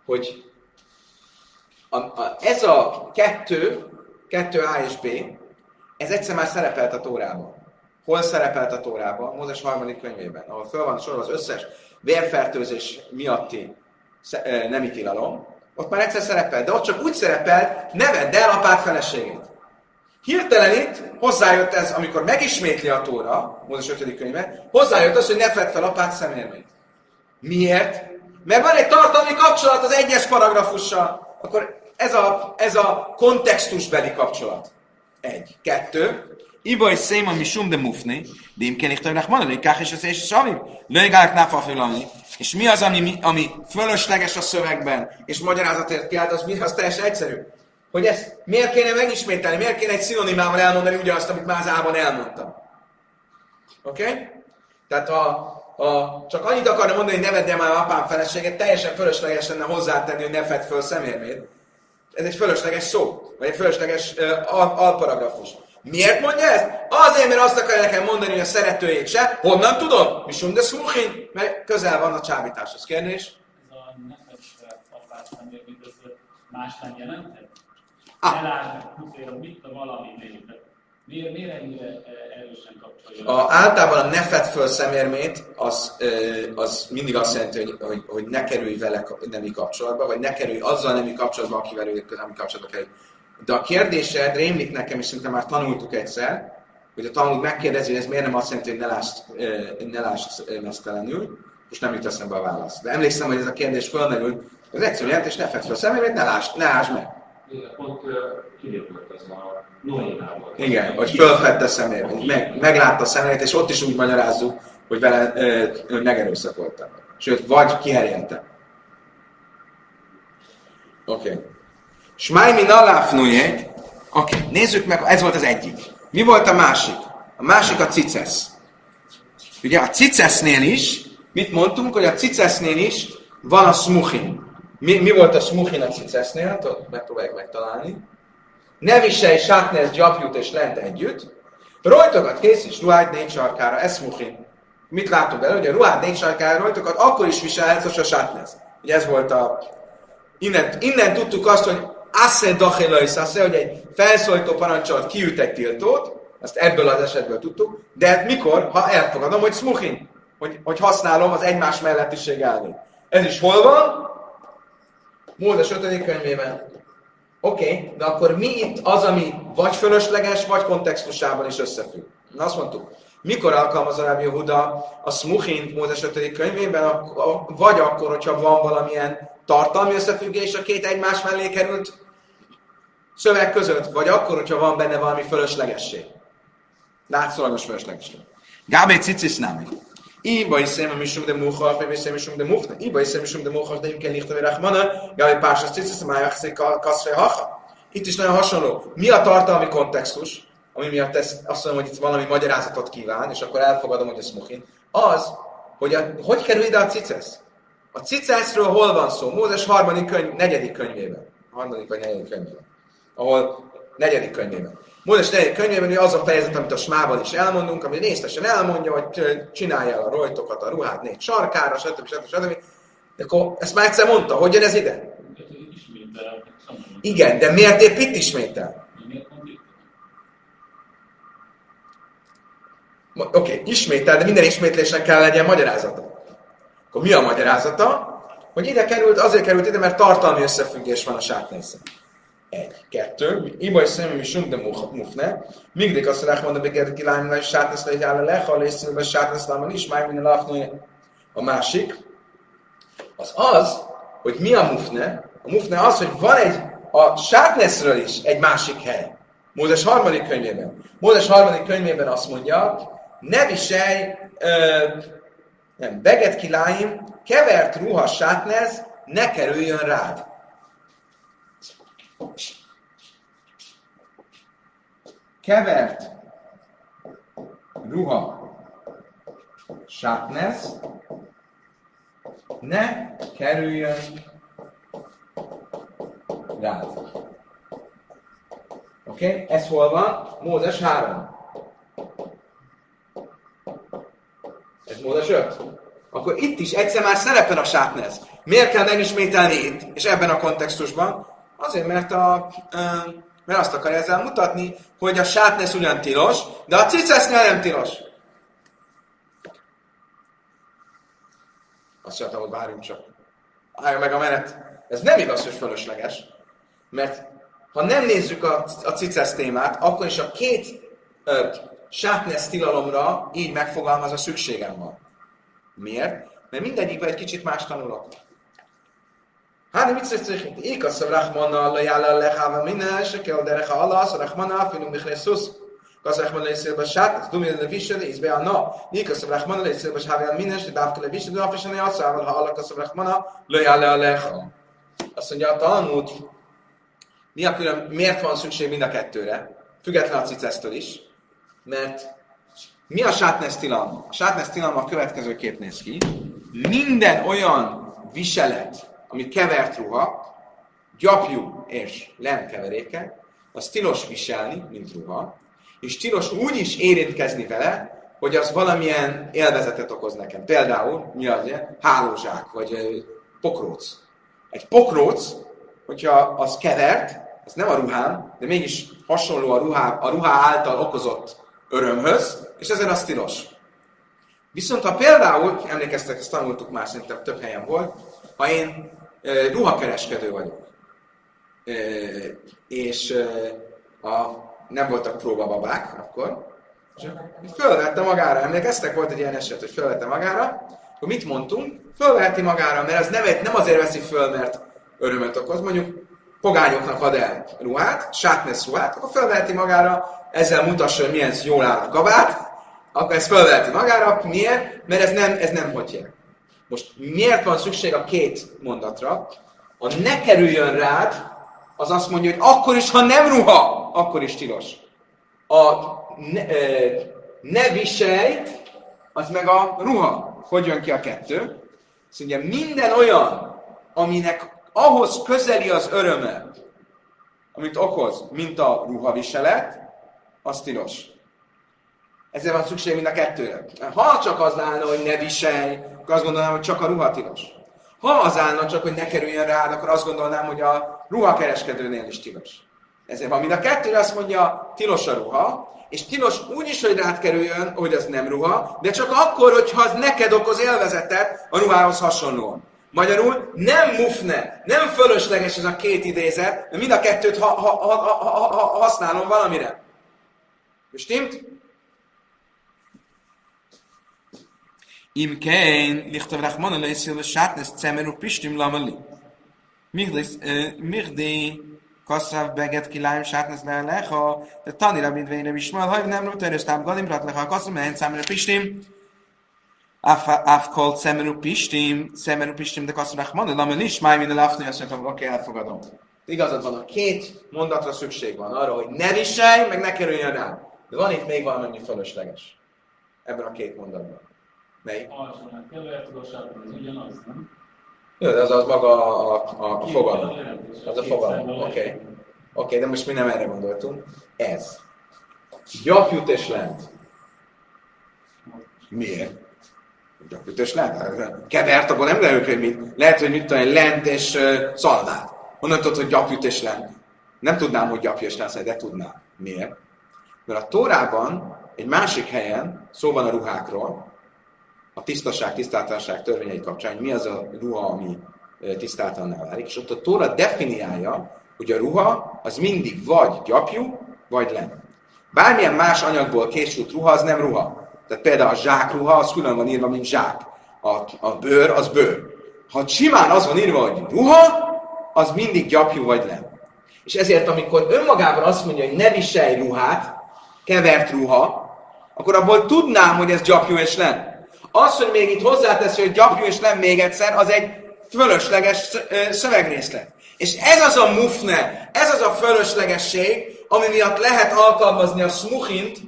hogy a, a, ez a kettő, kettő A és B, ez egyszer már szerepelt a Tórában. Hol szerepelt a Tórában? Mózes harmadik könyvében, ahol föl van sorolva az összes vérfertőzés miatti nemi tilalom, ott már egyszer szerepel, de ott csak úgy szerepel, ne vedd el apát feleségét. Hirtelen itt hozzájött ez, amikor megismétli a Tóra, Mózes 5. könyve, hozzájött az, hogy ne fedd fel apát szemérmét. Miért? Mert van egy tartalmi kapcsolat az egyes paragrafussal. Akkor ez a, ez a kontextusbeli kapcsolat. Egy. Kettő. Iba is széma mi sum de mufni, de im kenik tőlek mondani, kák és az és savim. Lőjgálek náfa fölani. És mi az, ami, ami fölösleges a szövegben, és magyarázatért kiállt, az, az teljesen egyszerű. Hogy ezt miért kéne megismételni, miért kéne egy szinonimával elmondani ugyanazt, amit már az ában elmondtam. Oké? Okay? Tehát ha, ha csak annyit akarna mondani, hogy ne vedd már apám feleséget, teljesen fölösleges lenne hozzátenni, hogy ne fedd föl szemérmét. Ez egy fölösleges szó, vagy egy fölösleges uh, al- alparagrafus. Miért mondja ezt? Azért, mert azt akarja nekem mondani, hogy a szeretőjét se. Honnan tudom? Misum de smuchin, mert közel van a csábításhoz. Kérdés? Ez a nefes apát nem más nem jelentett? Ah. Elásd, mit a valami Eh? A, általában a nefet föl szemérmét, az, az mindig azt jelenti, hogy, hogy, hogy ne kerülj vele nemi kapcsolatba, vagy ne kerülj azzal nemi kapcsolatba, akivel ő nemi kapcsolatba kerül. De a kérdésed rémlik nekem, és szerintem már tanultuk egyszer, hogy a tanulók megkérdezi, hogy ez miért nem azt jelenti, hogy ne lásd, ne lásd mesztelenül, és nem jut eszembe a válasz. De emlékszem, hogy ez a kérdés fölmerült, az egyszerű jelentés, ne fedd fel személyét, ne lásd, ne lásd meg. Pont. Igen, hogy fölfedte személyét, meg, meglátta személyét, és ott is úgy magyarázzuk, hogy vele ö, megerőszakolta. Sőt, vagy kiherjelte. Oké. Okay. Smájmi naláfnuje. Oké, okay. nézzük meg, ez volt az egyik. Mi volt a másik? A másik a cicesz. Ugye a cicesznél is, mit mondtunk, hogy a cicesznél is van a smuchin. Mi, mi volt a smuchin a cicesznél? Tudod, megpróbáljuk megtalálni. Ne viselj sátnez gyapjút és lent együtt. Rojtokat kész is ruhád négy sarkára, ez smuchin. Mit látunk belőle? Hogy ruhád négy sarkára rojtokat akkor is viselhetsz, a sátnez. Ugye ez volt a... Innen, innen tudtuk azt, hogy asse dachelais asse, hogy egy felszólító parancsolat kiüt egy tiltót, ezt ebből az esetből tudtuk, de hát mikor, ha elfogadom, hogy smuchin, hogy, hogy használom az egymás mellettiség elvét. Ez is hol van? Mózes 5. könyvében. Oké, okay, de akkor mi itt az, ami vagy fölösleges, vagy kontextusában is összefügg? Na azt mondtuk, mikor alkalmazza Rabbi Huda a Smuchint Mózes 5. könyvében, vagy akkor, hogyha van valamilyen tartalmi összefüggés a két egymás mellé került szöveg között, vagy akkor, hogyha van benne valami fölöslegesség. Látszólagos fölöslegesség. Gábé cicis nem. Iba is szem, ami de muha, vagy szem, misum de muhna. Iba is szem, de muha, de imken lichta verachmana, gábé pásas cicis, májach kaszfe hacha. Itt is nagyon hasonló. Mi a tartalmi kontextus, ami miatt ezt, azt mondom, hogy itt valami magyarázatot kíván, és akkor elfogadom, hogy ez muhin, az, hogy a, hogy kerül ide a cicesz? A cicászról hol van szó? Mózes harmadik könyv, negyedik könyvében. Harmadik vagy negyedik könyvében. Ahol negyedik könyvében. Mózes negyedik könyvében hogy az a fejezet, amit a smában is elmondunk, ami részletesen elmondja, hogy csinálja a rojtokat a ruhát négy sarkára, stb. stb. stb. De akkor ezt már egyszer mondta, hogy jön ez ide? Igen, de miért épp itt ismétel? Oké, okay, ismétel, de minden ismétlésnek kell legyen magyarázata. Akkor mi a magyarázata? Hogy ide került, azért került ide, mert tartalmi összefüggés van a sátnészen. Egy. Kettő. Iba szemű sum de mufne. Migdik azt mondják, mondom, hogy ki lányom, hogy sátnész le, hogy lechal, és színbe sátnész lámon is, máj minden lafnő. A másik, az az, hogy mi a mufne. A mufne az, hogy van egy, a sátneszről is egy másik hely. Mózes harmadik könyvében. Mózes harmadik könyvében azt mondja, ne viselj, ö, nem, beget kiláim, kevert ruha sátnez, ne kerüljön rád. Kevert ruha sátnez, ne kerüljön rád. Oké? Okay? Ez hol van? Mózes 3. Ez Mózes 5. Akkor itt is egyszer már szerepel a sátnez. Miért kell megismételni itt, és ebben a kontextusban? Azért, mert, a, mert azt akarja ezzel mutatni, hogy a sátnez ugyan tilos, de a cicesznél nem tilos. Azt mondtam, hogy várjunk csak. Álljon meg a menet. Ez nem igaz, hogy fölösleges. Mert ha nem nézzük a, a cicesz témát, akkor is a két ö, sátnesz tilalomra így megfogalmazva szükségem van. Miért? Mert mindegyikben egy kicsit más tanulok. Hát mit szükség? Ékasz a Rahmana, lejála leháva minden, se kell derecha alasz, a Rahmana, finum michreszus. Kasz Rahmana lészél be sát, az dumil le visel, és be a na. Ékasz a Rahmana, lészél be sávjál minden, és dávke le visel, de afisani asszával, ha alakasz a Rahmana, lejála leha. Azt mondja a Talmud, mi a külön, miért van szükség mind a kettőre? Független a cicesztől is. Mert mi a sátnesz tilalma? A sátnesz tilalma a következő kép néz ki. Minden olyan viselet, ami kevert ruha, gyapjú és lemkeveréke, az tilos viselni, mint ruha, és tilos úgy is érintkezni vele, hogy az valamilyen élvezetet okoz nekem. Például, mi az, hálózsák, vagy pokróc. Egy pokróc, hogyha az kevert, az nem a ruhám, de mégis hasonló a ruhá, a ruhá által okozott örömhöz, és ezért az tilos. Viszont ha például, emlékeztek, ezt tanultuk már, szerintem több helyen volt, ha én ruhakereskedő vagyok, és a, nem voltak próbababák akkor, és fölvette magára, emlékeztek, volt egy ilyen eset, hogy fölvette magára, akkor mit mondtunk? Fölveheti magára, mert ez nem, nem azért veszi föl, mert örömet okoz, mondjuk pogányoknak ad el ruhát, sátnesz ruhát, akkor felveheti magára, ezzel mutassa, hogy milyen jól áll a kabát, akkor ezt felveheti magára. Miért? Mert ez nem, ez nem hogy Most miért van szükség a két mondatra? A ne kerüljön rád, az azt mondja, hogy akkor is, ha nem ruha, akkor is tilos. A ne, e, ne viselj, az meg a ruha. Hogy jön ki a kettő? Szóval minden olyan, aminek ahhoz közeli az öröme, amit okoz, mint a ruhaviselet, az tilos. Ezért van szükség mind a kettőre. Ha csak az állna, hogy ne viselj, akkor azt gondolnám, hogy csak a ruha tilos. Ha az állna csak, hogy ne kerüljön rád, akkor azt gondolnám, hogy a ruhakereskedőnél is tilos. Ezért van mind a kettőre azt mondja, tilos a ruha, és tilos úgy is, hogy rád kerüljön, hogy az nem ruha, de csak akkor, hogyha az neked okoz élvezetet a ruhához hasonlóan. Magyarul nem mufne, nem fölösleges ez a két idézet, mert mind a kettőt ha, ha, ha, ha, ha, használom valamire. Bestimmt? Im kein lichtav rachmana leiszil sátnes cemeru pistim lamali. Migdi kassav beget kiláim sátnes le lecha, de tani rabid vejre bismal, ha nem ruterős tám galim rat lecha kassav mehen cemeru pistim. Af kol szemenu pistim, szemenu pistim, de kasszom rachman, de is, máj minden lafni, azt mondtam, oké, elfogadom. Igazad van, a két mondatra szükség van arra, hogy ne viselj, meg ne kerüljön rá. De van itt még valami fölösleges. Ebben a két mondatban. Melyik? Alsónál kellett, az ugyanaz, nem? Jó, de az, az maga a, a, a fogalom. Az a fogalom. Oké. Okay. Oké, okay, de most mi nem erre gondoltunk. Ez. Gyapjut és lent. Miért? Gyapütös lehet? Kevert, akkor nem lehet, hogy mit. Lehet, hogy mit tudom, lent és uh, szalmát. Honnan tudod, hogy gyapjut és lent? Nem tudnám, hogy gyapja és lent, de tudnám. Miért? Mert a Tórában egy másik helyen szó van a ruhákról, a tisztaság, tisztátalanság törvényei kapcsán, hogy mi az a ruha, ami tisztátalanná válik, és ott a Tóra definiálja, hogy a ruha az mindig vagy gyapjú, vagy len. Bármilyen más anyagból készült ruha, az nem ruha. Tehát például a zsákruha, az külön van írva, mint zsák. A, a bőr, az bőr. ha simán az van írva, hogy ruha, az mindig gyapjú vagy le. És ezért, amikor önmagában azt mondja, hogy ne viselj ruhát, kevert ruha, akkor abból tudnám, hogy ez gyapjú és len. Az, hogy még itt hozzáteszi, hogy gyapjú és len még egyszer, az egy fölösleges szövegrészlet. És ez az a mufne, ez az a fölöslegesség, ami miatt lehet alkalmazni a smuchint,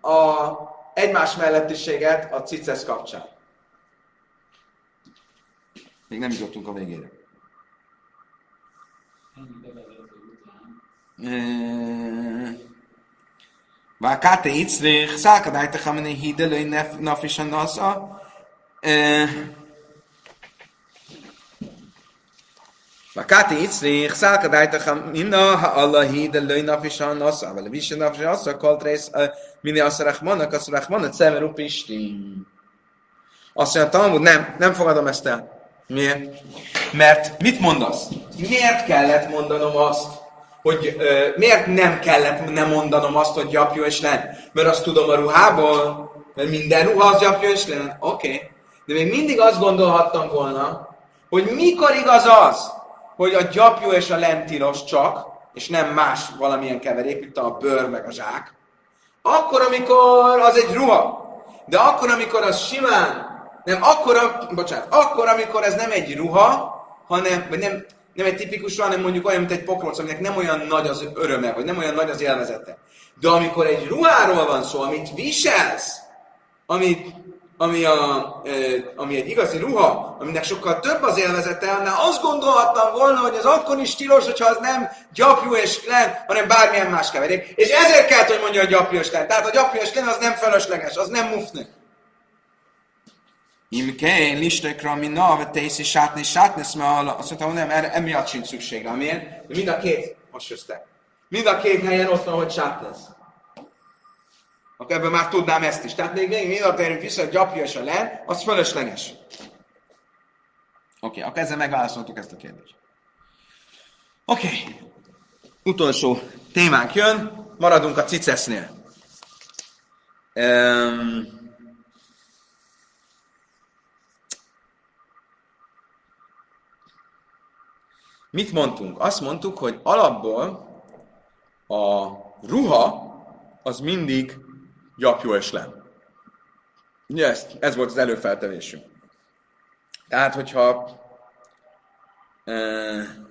a egymás mellettiséget a cicesz kapcsán. Még nem jutottunk a végére. Vákáte Icrich, Szákadájta Hamani Hidelői Nafisan Nasza. Vákáte Icrich, Szákadájta Hamina, ha Allah Hidelői Nafisan Nasza, vele Visen Nafisan Nasza, Koltrész, Mini Aszarachmanak, Aszarachmanak, Szemeru Pistin. Azt mondja, Talmud, nem, nem fogadom ezt el. Miért? Mert mit mondasz? Miért kellett mondanom azt, hogy ö, miért nem kellett nem mondanom azt, hogy gyapjú és len? Mert azt tudom a ruhából, mert minden ruha az gyapjú és len. Oké. Okay. De még mindig azt gondolhattam volna, hogy mikor igaz az, hogy a gyapjú és a len tilos csak, és nem más valamilyen keverék, mint a bőr meg a zsák, akkor, amikor az egy ruha. De akkor, amikor az simán, nem, akkor, bocsánat, akkor, amikor ez nem egy ruha, hanem, vagy nem, nem egy tipikus ruha, hanem mondjuk olyan, mint egy pokroc, aminek nem olyan nagy az öröme, vagy nem olyan nagy az élvezete. De amikor egy ruháról van szó, amit viselsz, amit ami, a, ami egy igazi ruha, aminek sokkal több az élvezete, annál azt gondolhattam volna, hogy az akkor is tilos, hogyha az nem gyapjú és len, hanem bármilyen más keverék. És ezért kell, hogy mondja a gyapjú és len. Tehát a gyapjú és len az nem fölösleges, az nem mufne. Im kell, listekra, mi na, vagy te iszi sátni, mert azt mondtam, nem, erre, emiatt sincs szükségre. Miért? De mind a két, most jöttek. Mind a két helyen ott van, hogy sátnesz akkor ebből már tudnám ezt is. Tehát még még mindig térünk vissza, hogy gyapja és a len, az fölösleges. Oké, okay, akkor ezzel megválaszoltuk ezt a kérdést. Oké, okay. utolsó témánk jön, maradunk a cicesznél. Um, mit mondtunk? Azt mondtuk, hogy alapból a ruha az mindig gyapjú és len. Ugye ez volt az előfeltevésünk. Tehát, hogyha e,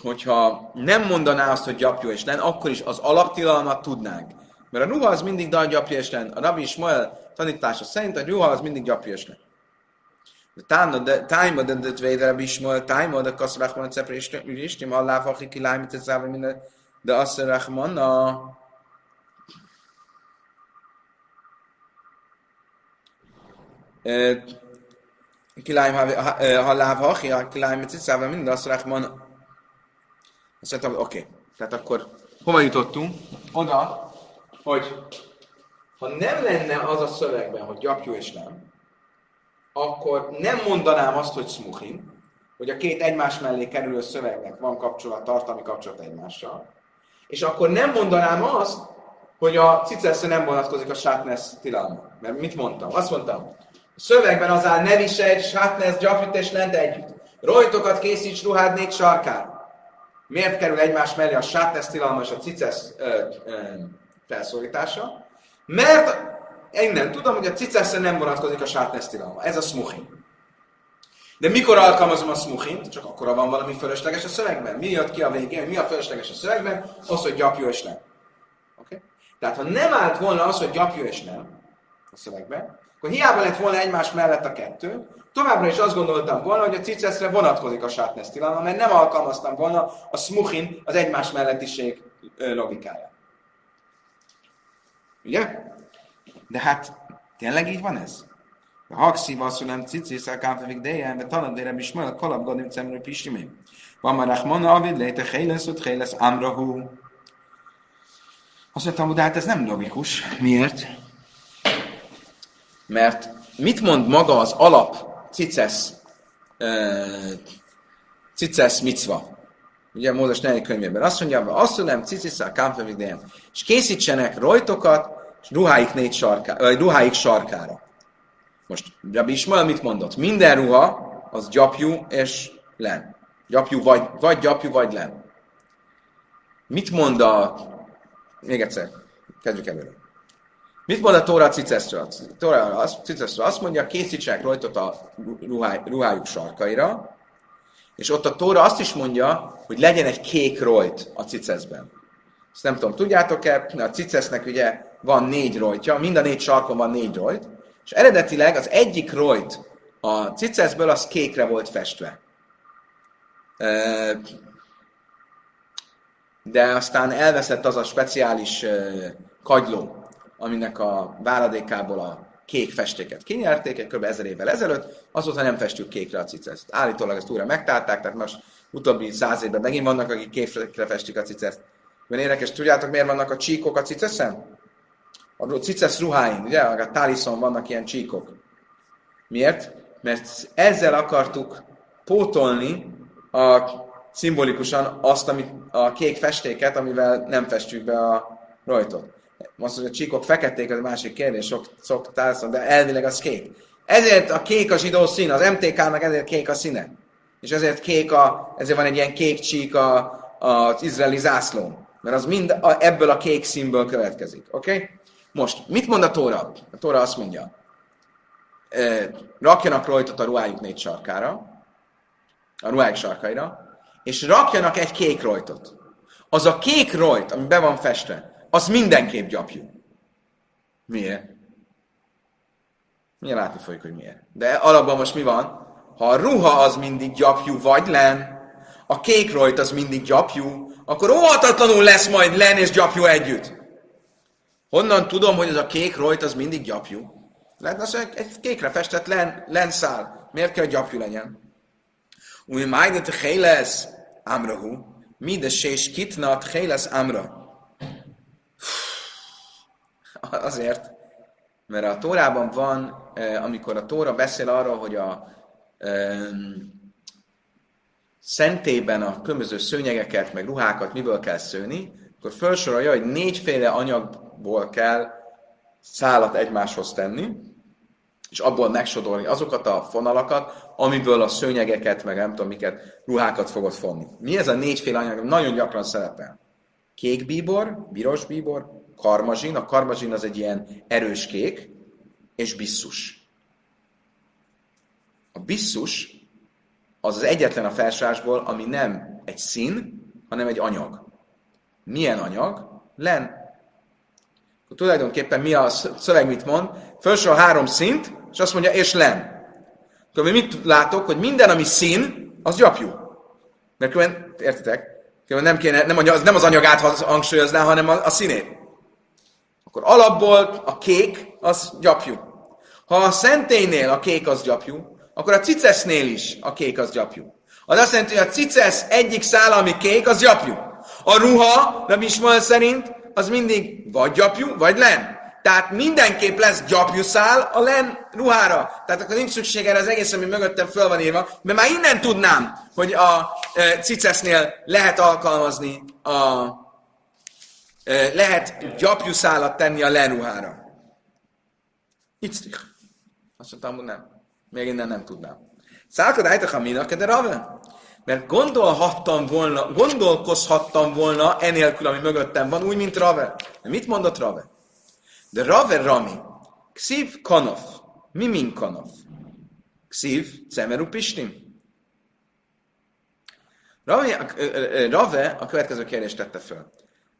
hogyha nem mondaná azt, hogy gyapjú és len, akkor is az alaptilalmat tudnánk. Mert a ruha az mindig dal gyapjú és len. A Rabbi Ismael tanítása szerint a ruha az mindig gyapjú és len. Tájma de de tvéde Rabbi Ismael, tájma de kaszrachman cepre is, nem alláv, akik kilájmit, ez minden de azt Rahmana kiláim halláv hachi, kiláim cicával, mind azt Rahmana. Azt mondtam, oké. Tehát akkor hova jutottunk? Oda, hogy ha nem lenne az a szövegben, hogy gyapjú és nem, akkor nem mondanám azt, hogy smuchim, hogy a két egymás mellé kerülő szövegnek van kapcsolat, tartalmi kapcsolat egymással, és akkor nem mondanám azt, hogy a ciceszre nem vonatkozik a sátnesz tilalma. Mert mit mondtam? Azt mondtam, a szövegben az áll, ne viselj sátnesz, gyapjut és lent együtt. Rojtokat készíts ruhád négy sarkán. Miért kerül egymás mellé a sátnesz tilalma és a cicesz ö, felszólítása? Mert innen tudom, hogy a ciceszre nem vonatkozik a sátnesz tilalma. Ez a smuchin. De mikor alkalmazom a smuchint? Csak akkor van valami fölösleges a szövegben. Mi jött ki a végén? Mi a fölösleges a szövegben? Az, hogy gyapjú és nem. Okay? Tehát ha nem állt volna az, hogy gyapjú és nem a szövegben, akkor hiába lett volna egymás mellett a kettő, továbbra is azt gondoltam volna, hogy a ciceszre vonatkozik a sátnesz tilalma, mert nem alkalmaztam volna a smuchin az egymás mellettiség logikája. Ugye? De hát tényleg így van ez? Haksi vasszulem cici szakáfevik dejen, de talad dére bismel, kalap gadim cemrő pisimé. Van már Rachmana, avid léte héles, ott héles amrahu. Azt mondtam, de hát ez nem logikus. Miért? Mert mit mond maga az alap cicesz, uh, cicesz micva? Ugye Mózes 4. könyvében azt mondja, azt mondom, ciciszá, kámfevig és készítsenek rojtokat, és ruháik, négy sarká, ruháik sarkára. Most Rabbi Ismael mit mondott? Minden ruha az gyapjú és len. Gyapjú vagy, vagy gyapjú, vagy len. Mit mond a... Még egyszer, kezdjük előre. Mit mond a Tóra Ciceszről? Tóra Ciceszről azt mondja, készítsenek rajtot a ruháj, ruhájuk sarkaira, és ott a Tóra azt is mondja, hogy legyen egy kék rojt a ciceszben. Ezt nem tudom, tudjátok-e, a cicesznek ugye van négy rojtja, mind a négy sarkon van négy rojt, és eredetileg az egyik rojt a ciceszből az kékre volt festve. De aztán elveszett az a speciális kagyló, aminek a váladékából a kék festéket kinyerték, egy kb. ezer évvel ezelőtt, azóta nem festjük kékre a ciceszt. Állítólag ezt újra megtálták, tehát most utóbbi száz évben megint vannak, akik kékre festik a ciceszt. Mert érdekes, tudjátok miért vannak a csíkok a ciceszen? A cicesz ruháin, ugye? A táliszon vannak ilyen csíkok. Miért? Mert ezzel akartuk pótolni a, szimbolikusan azt, amit, a kék festéket, amivel nem festjük be a rajtot. Most, hogy a csíkok feketék, az a másik kérdés, sok, sok de elvileg az kék. Ezért a kék a zsidó szín, az MTK-nak ezért kék a színe. És ezért kék a, ezért van egy ilyen kék csík az izraeli zászlón. Mert az mind a, ebből a kék színből következik. Oké? Okay? Most, mit mond a Tóra? A Tóra azt mondja, rakjanak rajtot a ruhájuk négy sarkára, a ruhájuk sarkaira, és rakjanak egy kék rajtot. Az a kék rajt, ami be van festve, az mindenképp gyapjú. Miért? Milyen látni folyik, hogy miért. De alapban most mi van? Ha a ruha az mindig gyapjú vagy len, a kék rajt az mindig gyapjú, akkor óhatatlanul lesz majd len és gyapjú együtt. Honnan tudom, hogy ez a kék rajt az mindig gyapjú? Lehet az egy kékre festett len, lenszál. Miért kell, hogy gyapjú legyen? Úgy májdet lesz amrahu, mi de sés kitnat lesz amra. Azért, mert a Tórában van, amikor a Tóra beszél arról, hogy a um, szentében a különböző szőnyegeket, meg ruhákat miből kell szőni, akkor felsorolja, hogy négyféle anyagból kell szálat egymáshoz tenni, és abból megsodorni azokat a fonalakat, amiből a szőnyegeket, meg nem tudom miket, ruhákat fogod fonni. Mi ez a négyféle anyag? Nagyon gyakran szerepel. Kék bíbor, piros bíbor, karmazsin, a karmazsin az egy ilyen erős kék, és bisszus. A bisszus az az egyetlen a felsásból, ami nem egy szín, hanem egy anyag. Milyen anyag? Len. Akkor tulajdonképpen mi a szöveg mit mond? Felső a három szint, és azt mondja, és len. Akkor mit látok, hogy minden, ami szín, az gyapjú. Mert különben, értitek? Különben nem, kéne, nem, nem az anyagát hangsúlyozná, hanem a, a színét. Akkor alapból a kék az gyapjú. Ha a szentélynél a kék az gyapjú, akkor a cicesznél is a kék az gyapjú. Az azt jelenti, hogy a cicesz egyik szál, ami kék, az gyapjú. A ruha, nem is szerint, az mindig vagy gyapjú, vagy len. Tehát mindenképp lesz gyapjú szál a len ruhára. Tehát akkor nincs szükség erre az egész, ami mögöttem föl van írva, mert már innen tudnám, hogy a e, cicesznél lehet alkalmazni a, lehet gyapjú szálat tenni a leruhára. Itztich. Azt mondtam, hogy nem. Még innen nem tudnám. Szálkad álltak a minak, de rave? Mert gondolhattam volna, gondolkozhattam volna enélkül, ami mögöttem van, úgy, mint Rave. De mit mondott Rave? De Rave Rami, Ksiv Kanof. Mi min Kanof? Ksiv Cemeru Pistim. Rave, Rave a következő kérdést tette föl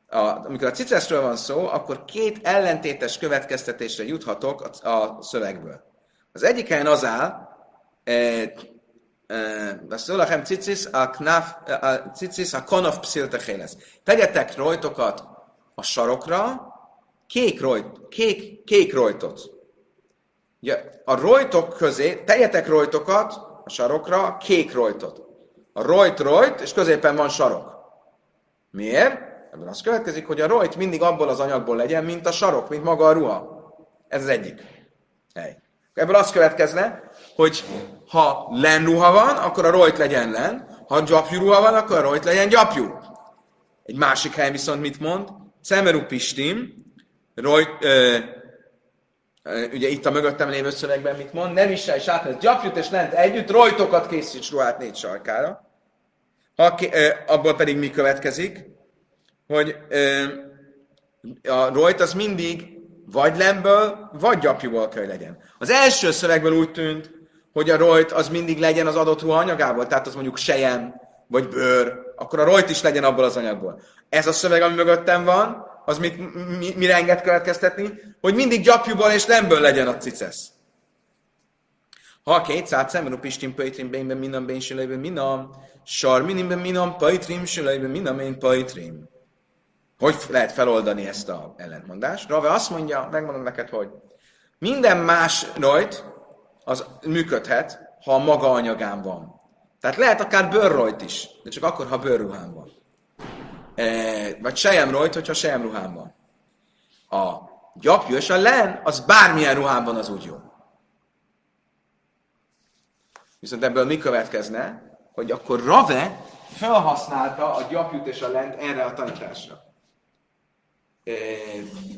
a, amikor a ciceszről van szó, akkor két ellentétes következtetésre juthatok a, a szövegből. Az egyik helyen az áll, Beszólachem cicis a knaf, cicis a konof psziltechéles. Tegyetek rojtokat a sarokra, kék, rojt, kék, kék rojtot. Ugye, a rojtok közé, tegyetek rojtokat a sarokra, kék rojtot. A rojt rojt, és középen van sarok. Miért? Ebből az következik, hogy a rojt mindig abból az anyagból legyen, mint a sarok, mint maga a ruha. Ez az egyik hely. Ebből az következne, hogy ha len ruha van, akkor a rojt legyen len, ha gyapjú ruha van, akkor a rojt legyen gyapjú. Egy másik hely viszont mit mond? Cemeru pistim, rojt, ö, ugye itt a mögöttem lévő szövegben mit mond, nem is és átnesz gyapjut és lent együtt, rojtokat készíts ruhát négy sarkára. Ha, abból pedig mi következik? Hogy a rojt az mindig vagy lemből, vagy gyapjúból kell, legyen. Az első szövegből úgy tűnt, hogy a rojt az mindig legyen az adott ruha anyagából, tehát az mondjuk sejem, vagy bőr, akkor a rojt is legyen abból az anyagból. Ez a szöveg, ami mögöttem van, az mit, mi, mire enged következtetni? Hogy mindig gyapjúból és lemből legyen a cicesz. Ha a két szát szemben pistin pöjtrim bényben minam bén sülejben minam, sar minimben minam pöjtrim sülejben minam én pöjtrim. Hogy lehet feloldani ezt a ellentmondást? Rave azt mondja, megmondom neked, hogy minden más rajt az működhet, ha a maga anyagán van. Tehát lehet akár bőrrojt is, de csak akkor, ha bőrruhán van. E, vagy sejemrojt, hogyha sejemruhán van. A gyapjú és a len, az bármilyen ruhában az úgy jó. Viszont ebből mi következne? Hogy akkor Rave felhasználta a gyapjút és a lent erre a tanításra. E,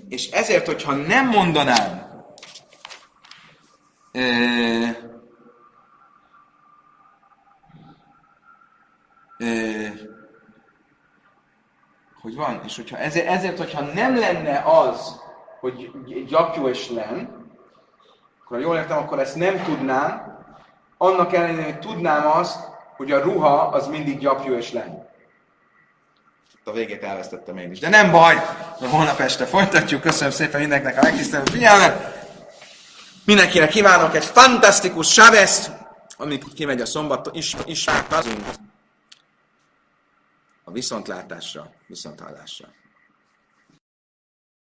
és ezért, hogyha nem mondanám, e, hogy van, és hogyha ezért, ezért, hogyha nem lenne az, hogy gyapjú és len, akkor ha jól értem, akkor ezt nem tudnám, annak ellenére, hogy tudnám azt, hogy a ruha az mindig gyapjú és len. A végét elvesztettem én is. De nem baj, holnap este folytatjuk. Köszönöm szépen mindenkinek a megtisztelő figyelmet. Mindenkinek kívánok egy fantasztikus saveszt, amit kimegy a szombat, is, is azunk a viszontlátásra, viszonthallásra.